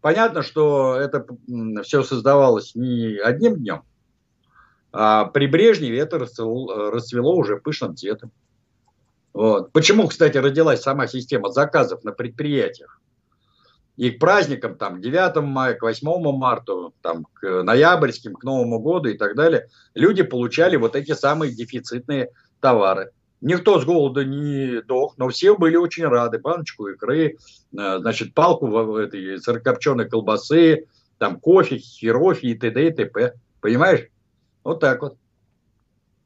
Понятно, что это все создавалось не одним днем, а при Брежневе это расцвело, расцвело уже пышным цветом. Вот. Почему, кстати, родилась сама система заказов на предприятиях? И к праздникам, там, к 9 мая, к 8 марта, там, к ноябрьским, к Новому году и так далее, люди получали вот эти самые дефицитные товары. Никто с голода не дох, но все были очень рады. Баночку икры, э, значит, палку этой сырокопченой колбасы, там кофе, херофи и т.д. и т.п. Понимаешь? Вот так вот.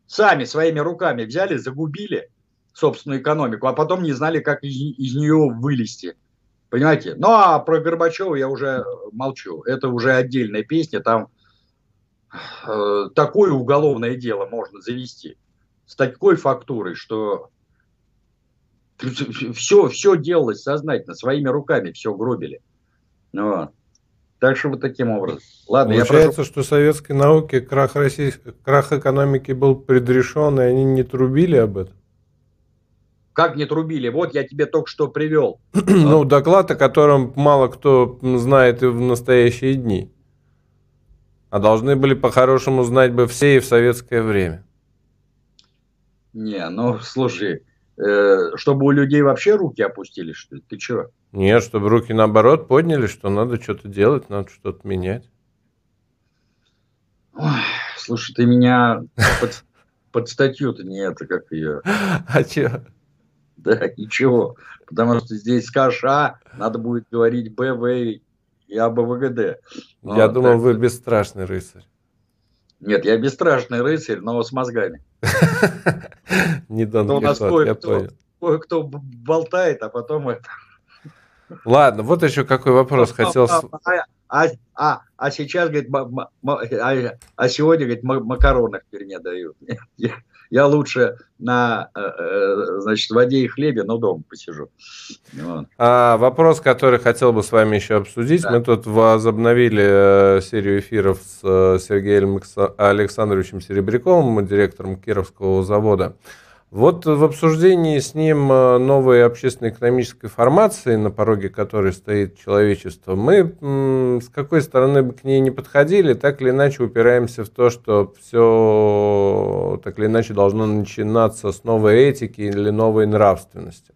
Сами своими руками взяли, загубили собственную экономику, а потом не знали, как из, из нее вылезти. Понимаете? Ну, а про Горбачева я уже молчу. Это уже отдельная песня. Там э, такое уголовное дело можно завести с такой фактурой, что все, все делалось сознательно, своими руками все гробили. Вот. Так что вот таким образом. Ладно, Получается, прошу... что советской науке крах, России, крах экономики был предрешен, и они не трубили об этом? Как не трубили? Вот я тебе только что привел. ну, доклад, о котором мало кто знает и в настоящие дни. А должны были по-хорошему знать бы все и в советское время. Не, ну слушай, э, чтобы у людей вообще руки опустились, что ли? Ты чего? Нет, чтобы руки наоборот подняли, что надо что-то делать, надо что-то менять. Ой, слушай, ты меня под, под статью-то не это, как ее. А че? Да, ничего. Потому что здесь скажешь А, надо будет говорить Б, В и АБВГД. Я вот, думал, так... вы бесстрашный рыцарь. Нет, я бесстрашный рыцарь, но с мозгами. Не Дон. Кое-кто болтает, а потом это... Ладно, вот еще какой вопрос хотел... А, а, а, а сейчас, говорит, а, а сегодня, говорит, макароны в тюрьме дают. Я, лучше на, э, э, значит, воде и хлебе, но дома посижу. Вот. А, вопрос, который хотел бы с вами еще обсудить. Да. Мы тут возобновили э, серию эфиров с Сергеем Александровичем Серебряковым, директором Кировского завода. Вот в обсуждении с ним э, новой общественно-экономической формации, на пороге которой стоит человечество, мы с какой стороны бы к ней не подходили, так или иначе упираемся в то, что все так или иначе должно начинаться с новой этики или новой нравственности.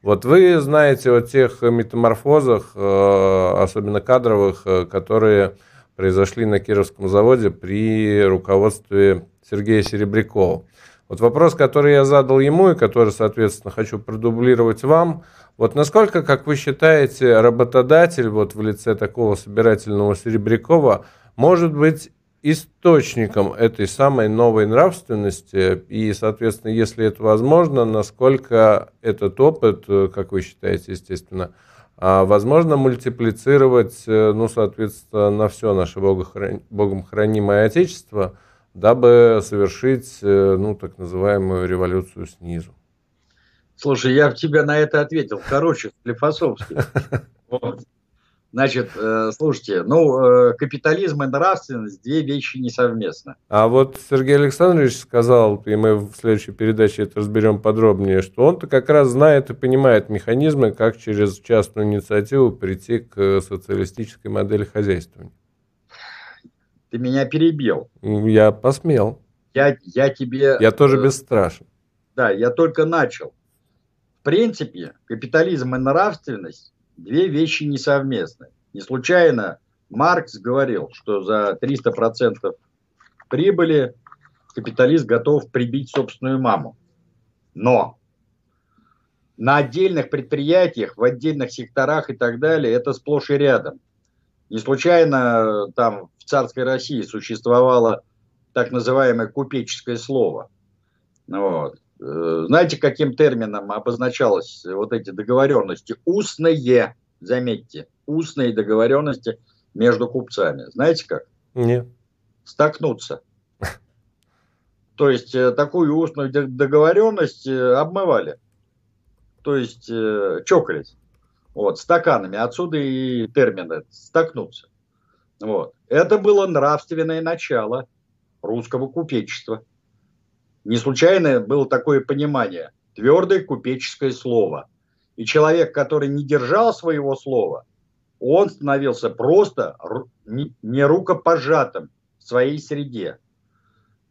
Вот вы знаете о тех метаморфозах, э, особенно кадровых, э, которые произошли на Кировском заводе при руководстве Сергея Серебрякова. Вот вопрос, который я задал ему и который, соответственно, хочу продублировать вам. Вот насколько, как вы считаете, работодатель вот в лице такого собирательного Серебрякова может быть источником этой самой новой нравственности и, соответственно, если это возможно, насколько этот опыт, как вы считаете, естественно, а, возможно мультиплицировать, ну, соответственно, на все наше Богом хранимое Отечество – дабы совершить, э, ну, так называемую революцию снизу? Слушай, я в тебя на это ответил. Короче, Склифосовский. Значит, э, слушайте, ну, э, капитализм и нравственность – две вещи несовместны. А вот Сергей Александрович сказал, и мы в следующей передаче это разберем подробнее, что он-то как раз знает и понимает механизмы, как через частную инициативу прийти к социалистической модели хозяйствования. Ты меня перебил. Я посмел. Я, я тебе... Я тоже э, бесстрашен. Да, я только начал. В принципе, капитализм и нравственность – две вещи несовместны. Не случайно Маркс говорил, что за 300% прибыли капиталист готов прибить собственную маму. Но на отдельных предприятиях, в отдельных секторах и так далее, это сплошь и рядом. Не случайно там в царской России существовало так называемое купеческое слово. Вот. Э, знаете, каким термином обозначалось вот эти договоренности? Устные, заметьте, устные договоренности между купцами. Знаете как? Нет. Столкнуться. То есть э, такую устную договоренность э, обмывали. То есть чокались. Вот, стаканами. Отсюда и термины столкнуться. Вот. Это было нравственное начало русского купечества. Не случайно было такое понимание. Твердое купеческое слово. И человек, который не держал своего слова, он становился просто не рукопожатым в своей среде.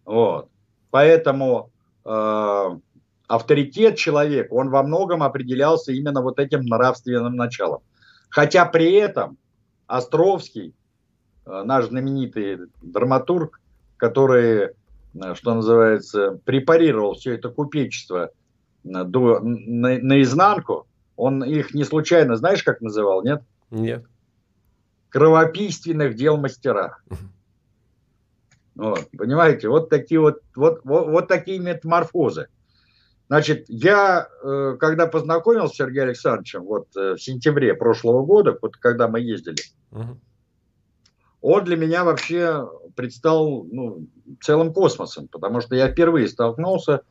Вот. Поэтому э, авторитет человека, он во многом определялся именно вот этим нравственным началом. Хотя при этом Островский наш знаменитый драматург, который, э, что называется, препарировал все это купечество э, до, на, наизнанку, он их не случайно, знаешь, как называл, нет? Нет. Кровопийственных дел мастерах. Вот, понимаете, вот такие вот, вот, вот, вот такие метаморфозы. Значит, я, когда познакомился с Сергеем Александровичем, вот в сентябре прошлого года, вот когда мы ездили, угу он для меня вообще предстал ну, целым космосом, потому что я впервые столкнулся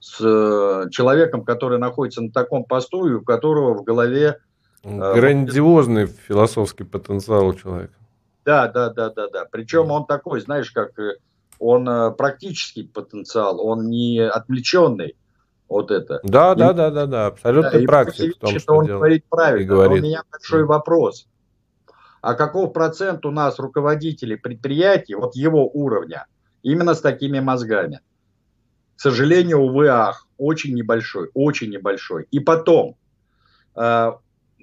с э, человеком, который находится на таком посту, и у которого в голове... Э, Грандиозный э, философский потенциал у человека. Да, да, да, да, да. Причем он такой, знаешь, как э, он э, практический потенциал, он не отвлеченный. Вот это. Да, и, да, да, да, да, абсолютно да, практик в том, что он делает. говорит правильно. Говорит. Но у меня большой вопрос. А каков процент у нас руководителей предприятий, вот его уровня, именно с такими мозгами? К сожалению, увы, ах, очень небольшой, очень небольшой. И потом, э,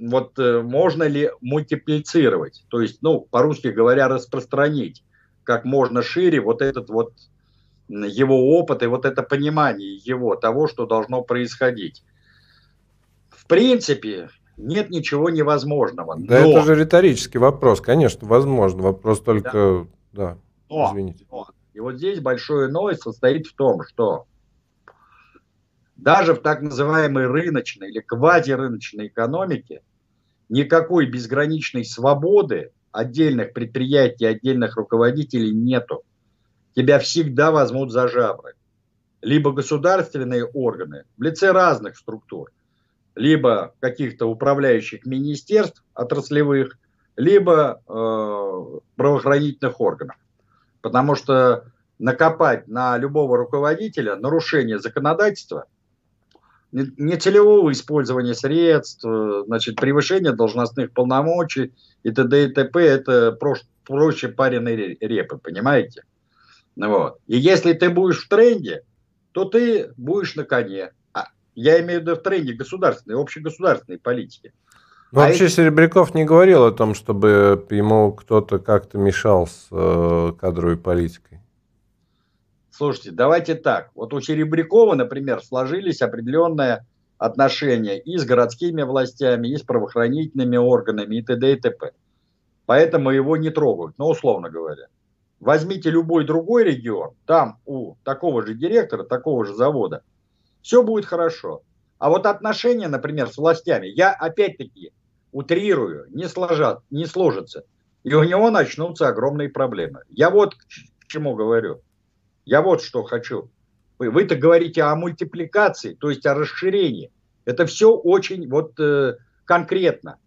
вот э, можно ли мультиплицировать, то есть, ну, по-русски говоря, распространить как можно шире вот этот вот его опыт и вот это понимание его, того, что должно происходить. В принципе, нет ничего невозможного. Да но... это же риторический вопрос, конечно, возможно. Вопрос только, да, да но, извините. Но. И вот здесь большое но состоит в том, что даже в так называемой рыночной или квазирыночной экономике никакой безграничной свободы отдельных предприятий, отдельных руководителей нету. Тебя всегда возьмут за жабры. Либо государственные органы в лице разных структур, либо каких-то управляющих министерств отраслевых, либо э, правоохранительных органов. Потому что накопать на любого руководителя нарушение законодательства – нецелевого использования средств, э, значит, превышение должностных полномочий и т.д. и т.п. Это проще пареной репы, понимаете? Вот. И если ты будешь в тренде, то ты будешь на коне. Я имею в виду в тренде государственной, общегосударственной политики. Ну, а вообще эти... Серебряков не говорил о том, чтобы ему кто-то как-то мешал с э, кадровой политикой. Слушайте, давайте так. Вот у Серебрякова, например, сложились определенные отношения и с городскими властями, и с правоохранительными органами, и т.д. и т.п. Поэтому его не трогают, ну, условно говоря. Возьмите любой другой регион, там у такого же директора, такого же завода, все будет хорошо. А вот отношения, например, с властями, я опять-таки утрирую, не, сложат, не сложится. И у него начнутся огромные проблемы. Я вот к чему говорю. Я вот что хочу. Вы, вы-то говорите о мультипликации, то есть о расширении. Это все очень вот э, конкретно.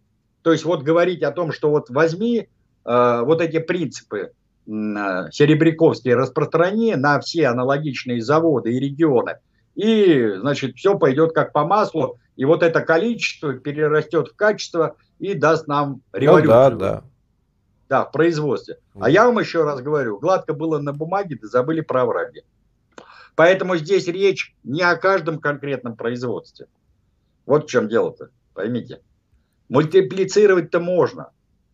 То есть вот говорить о том, что вот возьми э, вот эти принципы э, серебряковские, распространи на все аналогичные заводы и регионы, и, значит, все пойдет как по маслу, и вот это количество перерастет в качество и даст нам революцию. Ну, да, да. Да, в производстве. А я вам еще раз говорю, гладко было на бумаге, да забыли про овраги. Поэтому здесь речь не о каждом конкретном производстве. Вот в чем дело-то, поймите. Мультиплицировать-то можно.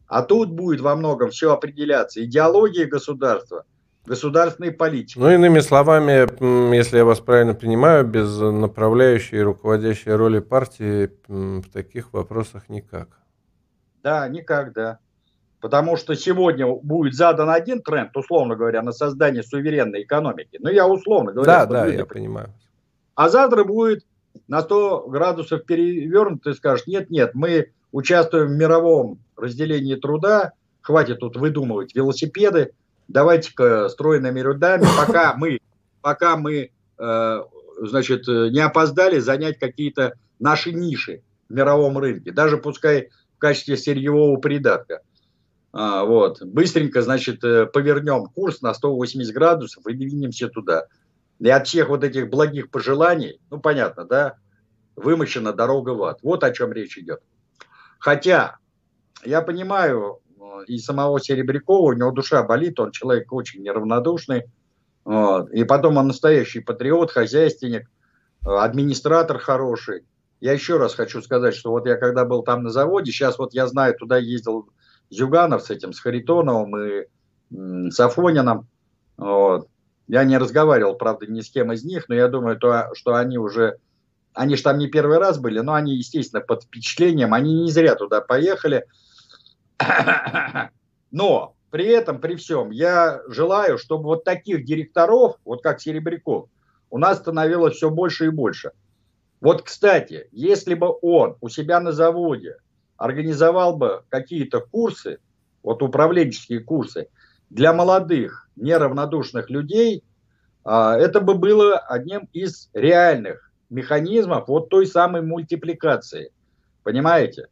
А тут будет во многом все определяться. Идеология государства, государственной политики. Ну, иными словами, если я вас правильно понимаю, без направляющей и руководящей роли партии в таких вопросах никак. Да, никак, да. Потому что сегодня будет задан один тренд, условно говоря, на создание суверенной экономики. Ну, я условно говорю. Да, да, я понимаю. А завтра будет на 100 градусов перевернут и скажешь, нет, нет, мы участвуем в мировом разделении труда, хватит тут выдумывать велосипеды, давайте-ка стройными рядами, пока мы, пока мы э, значит, не опоздали занять какие-то наши ниши в мировом рынке, даже пускай в качестве сырьевого придатка. А, вот. Быстренько, значит, э, повернем курс на 180 градусов и двинемся туда. И от всех вот этих благих пожеланий, ну, понятно, да, вымощена дорога в ад. Вот о чем речь идет. Хотя, я понимаю, и самого Серебрякова, у него душа болит, он человек очень неравнодушный. Вот. И потом он настоящий патриот, хозяйственник, администратор хороший. Я еще раз хочу сказать, что вот я когда был там на заводе, сейчас вот я знаю, туда ездил Зюганов с этим, с Харитоновым и с Афонином. Вот. Я не разговаривал, правда, ни с кем из них, но я думаю, то, что они уже, они же там не первый раз были, но они, естественно, под впечатлением, они не зря туда поехали. Но при этом, при всем, я желаю, чтобы вот таких директоров, вот как Серебряков, у нас становилось все больше и больше. Вот, кстати, если бы он у себя на заводе организовал бы какие-то курсы, вот управленческие курсы, для молодых, неравнодушных людей, а, это бы было одним из реальных механизмов вот той самой мультипликации. Понимаете?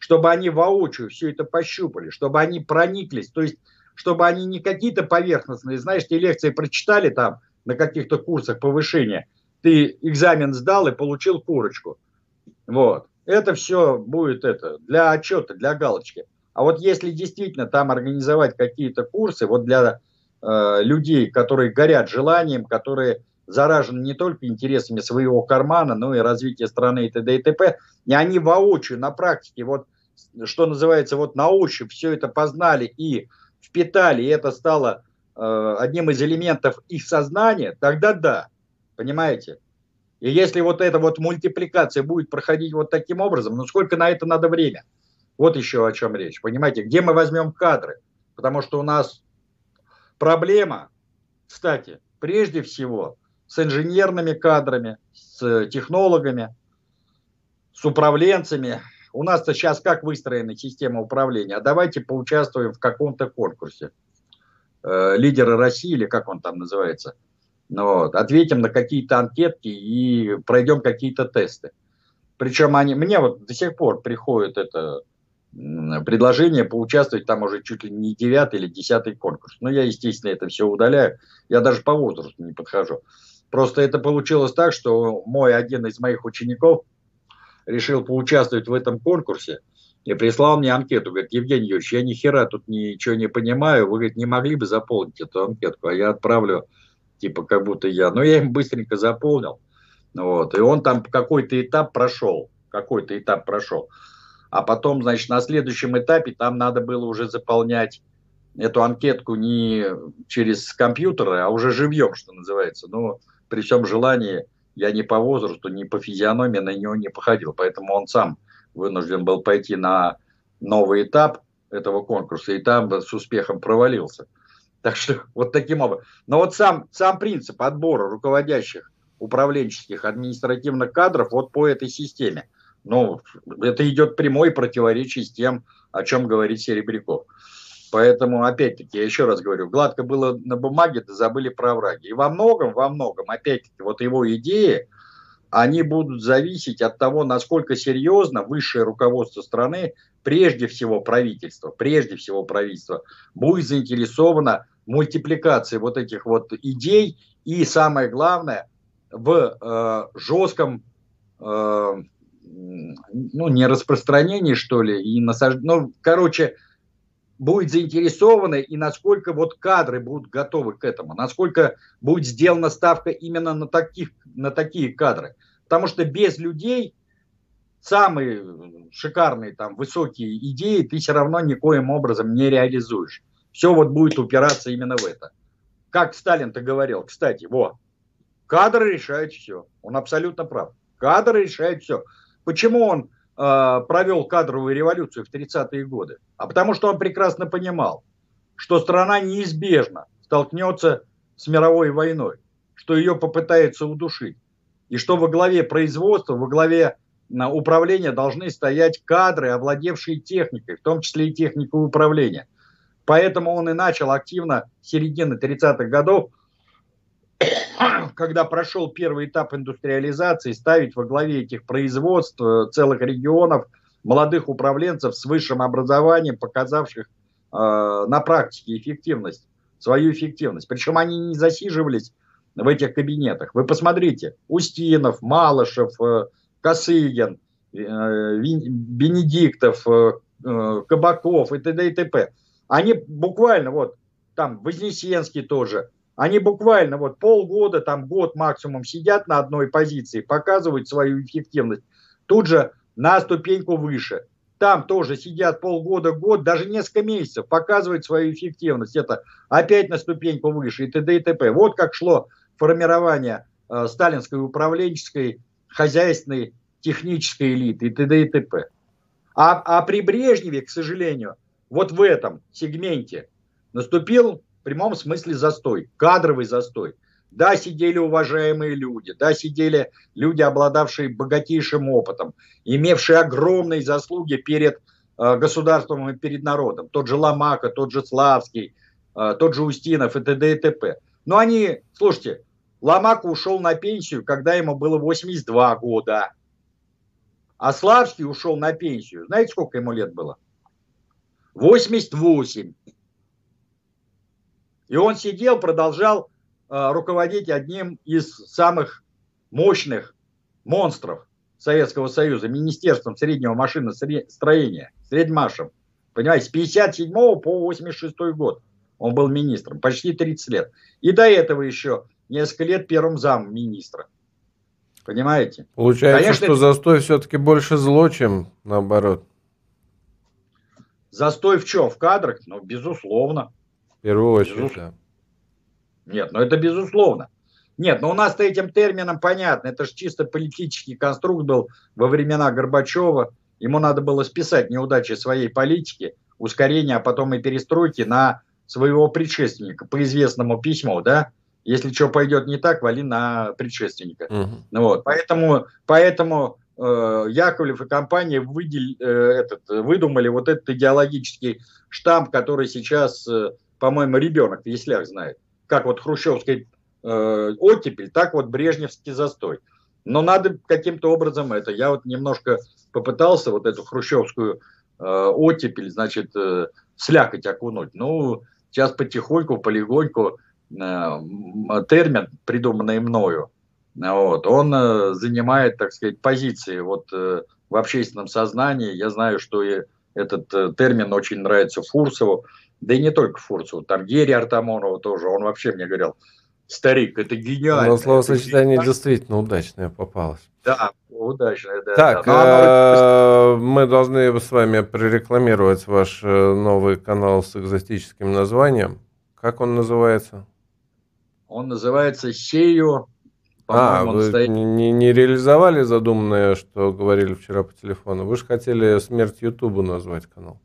Чтобы они воочию все это пощупали, чтобы они прониклись, то есть чтобы они не какие-то поверхностные, знаешь, те лекции прочитали там на каких-то курсах повышения, ты экзамен сдал и получил курочку. Вот. Это все будет это для отчета, для галочки. А вот если действительно там организовать какие-то курсы, вот для э, людей, которые горят желанием, которые заражены не только интересами своего кармана, но и развития страны и т.д. и т.п., и они воочию, на практике, вот что называется, вот на ощупь все это познали и впитали, и это стало э, одним из элементов их сознания, тогда да, понимаете? И если вот эта вот мультипликация будет проходить вот таким образом, ну сколько на это надо время? Вот еще о чем речь. Понимаете, где мы возьмем кадры? Потому что у нас проблема, кстати, прежде всего с инженерными кадрами, с технологами, с управленцами. У нас-то сейчас как выстроена система управления? А давайте поучаствуем в каком-то конкурсе. Э, лидеры России, или как он там называется – ну вот. Ответим на какие-то анкетки и пройдем какие-то тесты. Причем они, мне вот до сих пор приходит это предложение поучаствовать там уже чуть ли не девятый или десятый конкурс. Но я, естественно, это все удаляю. Я даже по возрасту не подхожу. Просто это получилось так, что мой один из моих учеников решил поучаствовать в этом конкурсе и прислал мне анкету. Говорит, Евгений Юрьевич, я ни хера тут ничего не понимаю. Вы, говорит, не могли бы заполнить эту анкетку, а я отправлю типа как будто я. Но я им быстренько заполнил. Вот, и он там какой-то этап прошел, какой-то этап прошел. А потом, значит, на следующем этапе там надо было уже заполнять эту анкетку не через компьютеры, а уже живьем, что называется. Но при всем желании я ни по возрасту, ни по физиономии на него не походил. Поэтому он сам вынужден был пойти на новый этап этого конкурса, и там с успехом провалился. Так что вот таким образом. Но вот сам, сам принцип отбора руководящих управленческих административных кадров вот по этой системе. Ну, это идет прямой противоречие с тем, о чем говорит Серебряков. Поэтому, опять-таки, я еще раз говорю, гладко было на бумаге, да забыли про враги. И во многом, во многом, опять-таки, вот его идеи, они будут зависеть от того, насколько серьезно высшее руководство страны, прежде всего правительство, прежде всего правительство, будет заинтересовано в мультипликации вот этих вот идей и, самое главное, в э, жестком, э, ну, не распространении, что ли, и насаж... ну, короче, будет заинтересованы и насколько вот кадры будут готовы к этому, насколько будет сделана ставка именно на, таких, на такие кадры. Потому что без людей самые шикарные там высокие идеи ты все равно никоим образом не реализуешь. Все вот будет упираться именно в это. Как Сталин-то говорил, кстати, вот, кадры решают все. Он абсолютно прав. Кадры решают все. Почему он провел кадровую революцию в 30-е годы, а потому что он прекрасно понимал, что страна неизбежно столкнется с мировой войной, что ее попытаются удушить, и что во главе производства, во главе управления должны стоять кадры, овладевшие техникой, в том числе и техникой управления. Поэтому он и начал активно с середины 30-х годов когда прошел первый этап индустриализации, ставить во главе этих производств э, целых регионов молодых управленцев с высшим образованием, показавших э, на практике эффективность, свою эффективность. Причем они не засиживались в этих кабинетах. Вы посмотрите, Устинов, Малышев, э, Косыгин, э, Бенедиктов, э, э, Кабаков и т.д. и т.п. Они буквально вот там Вознесенский тоже, они буквально вот полгода, там год максимум сидят на одной позиции, показывают свою эффективность. Тут же на ступеньку выше. Там тоже сидят полгода, год, даже несколько месяцев, показывают свою эффективность. Это опять на ступеньку выше и т.д. и т.п. Вот как шло формирование э, сталинской управленческой, хозяйственной, технической элиты и т.д. и т.п. А, а при Брежневе, к сожалению, вот в этом сегменте наступил в прямом смысле застой, кадровый застой. Да, сидели уважаемые люди, да, сидели люди, обладавшие богатейшим опытом, имевшие огромные заслуги перед э, государством и перед народом. Тот же Ломака, тот же Славский, э, тот же Устинов и т.д. и т.п. Но они, слушайте, Ломака ушел на пенсию, когда ему было 82 года. А Славский ушел на пенсию. Знаете, сколько ему лет было? 88. И он сидел, продолжал э, руководить одним из самых мощных монстров Советского Союза, Министерством среднего машиностроения, Средмашем. Понимаете, с 57 по 86 год он был министром, почти 30 лет. И до этого еще несколько лет первым зам министра. Понимаете? Получается, Конечно, что застой все-таки больше зло, чем наоборот. Застой в чем? В кадрах? Ну, безусловно. В первую очередь, безусловно. да. Нет, ну это безусловно. Нет, но у нас-то этим термином понятно. Это же чисто политический конструкт был во времена Горбачева. Ему надо было списать неудачи своей политики, ускорения, а потом и перестройки на своего предшественника по известному письму, да? Если что пойдет не так, вали на предшественника. Угу. Вот. Поэтому, поэтому э, Яковлев и компания выдел, э, этот, выдумали вот этот идеологический штамп, который сейчас, э, по-моему, ребенок в яслях знает. Как вот хрущевский э, оттепель, так вот брежневский застой. Но надо каким-то образом это. Я вот немножко попытался вот эту хрущевскую э, оттепель, значит, э, слякоть окунуть. Ну, сейчас потихоньку, полегоньку Э, термин, придуманный мною, вот, он э, занимает, так сказать, позиции вот э, в общественном сознании. Я знаю, что и этот термин очень нравится Фурсову, да и не только Фурсову, там Гере Артамонову тоже, он вообще мне говорил, старик, это гениально. Но словосочетание это действительно удачное попалось. Да, удачное, да. Так, да. мы должны с вами прорекламировать ваш новый канал с экзотическим названием. Как он называется? Он называется «Сею». А, вы стоит... не, не реализовали задуманное, что говорили вчера по телефону? Вы же хотели «Смерть Ютубу» назвать канал.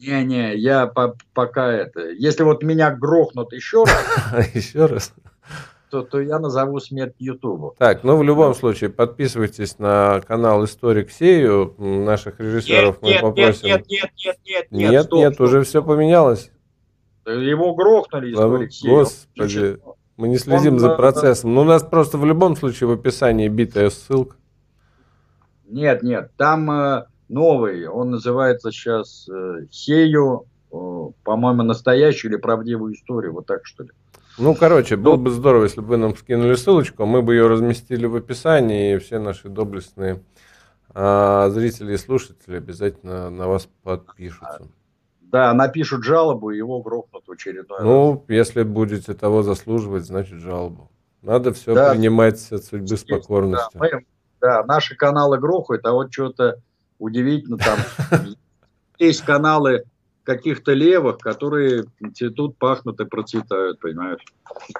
Не-не, я по пока это... Если вот меня грохнут еще раз... Еще раз? То, то я назову смерть Ютубу. Так, ну в любом случае подписывайтесь на канал Историк Сею. Наших режиссеров мы попросим. Нет, нет, нет, нет, нет. Нет, нет, уже все поменялось. Его грохнули Историк Сею. Господи. Мы не следим он, за процессом. Но у нас просто в любом случае в описании битая ссылка. Нет, нет, там э, новый. Он называется сейчас э, Сею, э, по-моему, настоящую или правдивую историю. Вот так что ли. Ну, короче, было бы здорово, если бы вы нам скинули ссылочку, мы бы ее разместили в описании, и все наши доблестные а, зрители и слушатели обязательно на вас подпишутся. Да, напишут жалобу, и его грохнут в очередной Ну, раз. если будете того заслуживать, значит жалобу. Надо все да, принимать от судьбы с покорностью. Да, мы, да, наши каналы грохают, а вот что-то удивительно там. Есть каналы каких-то левых, которые цветут, пахнут и процветают, понимаешь?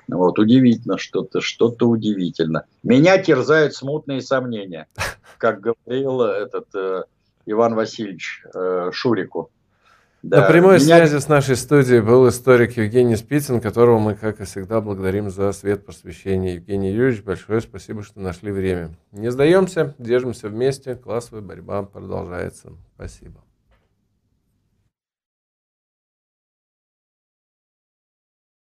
Вот, удивительно что-то, что-то удивительно. Меня терзают смутные сомнения, как говорил этот э, Иван Васильевич э, Шурику. Да, На прямой меня... связи с нашей студией был историк Евгений Спицын, которого мы, как и всегда, благодарим за свет просвещения. Евгений Юрьевич, большое спасибо, что нашли время. Не сдаемся, держимся вместе, классовая борьба продолжается. Спасибо.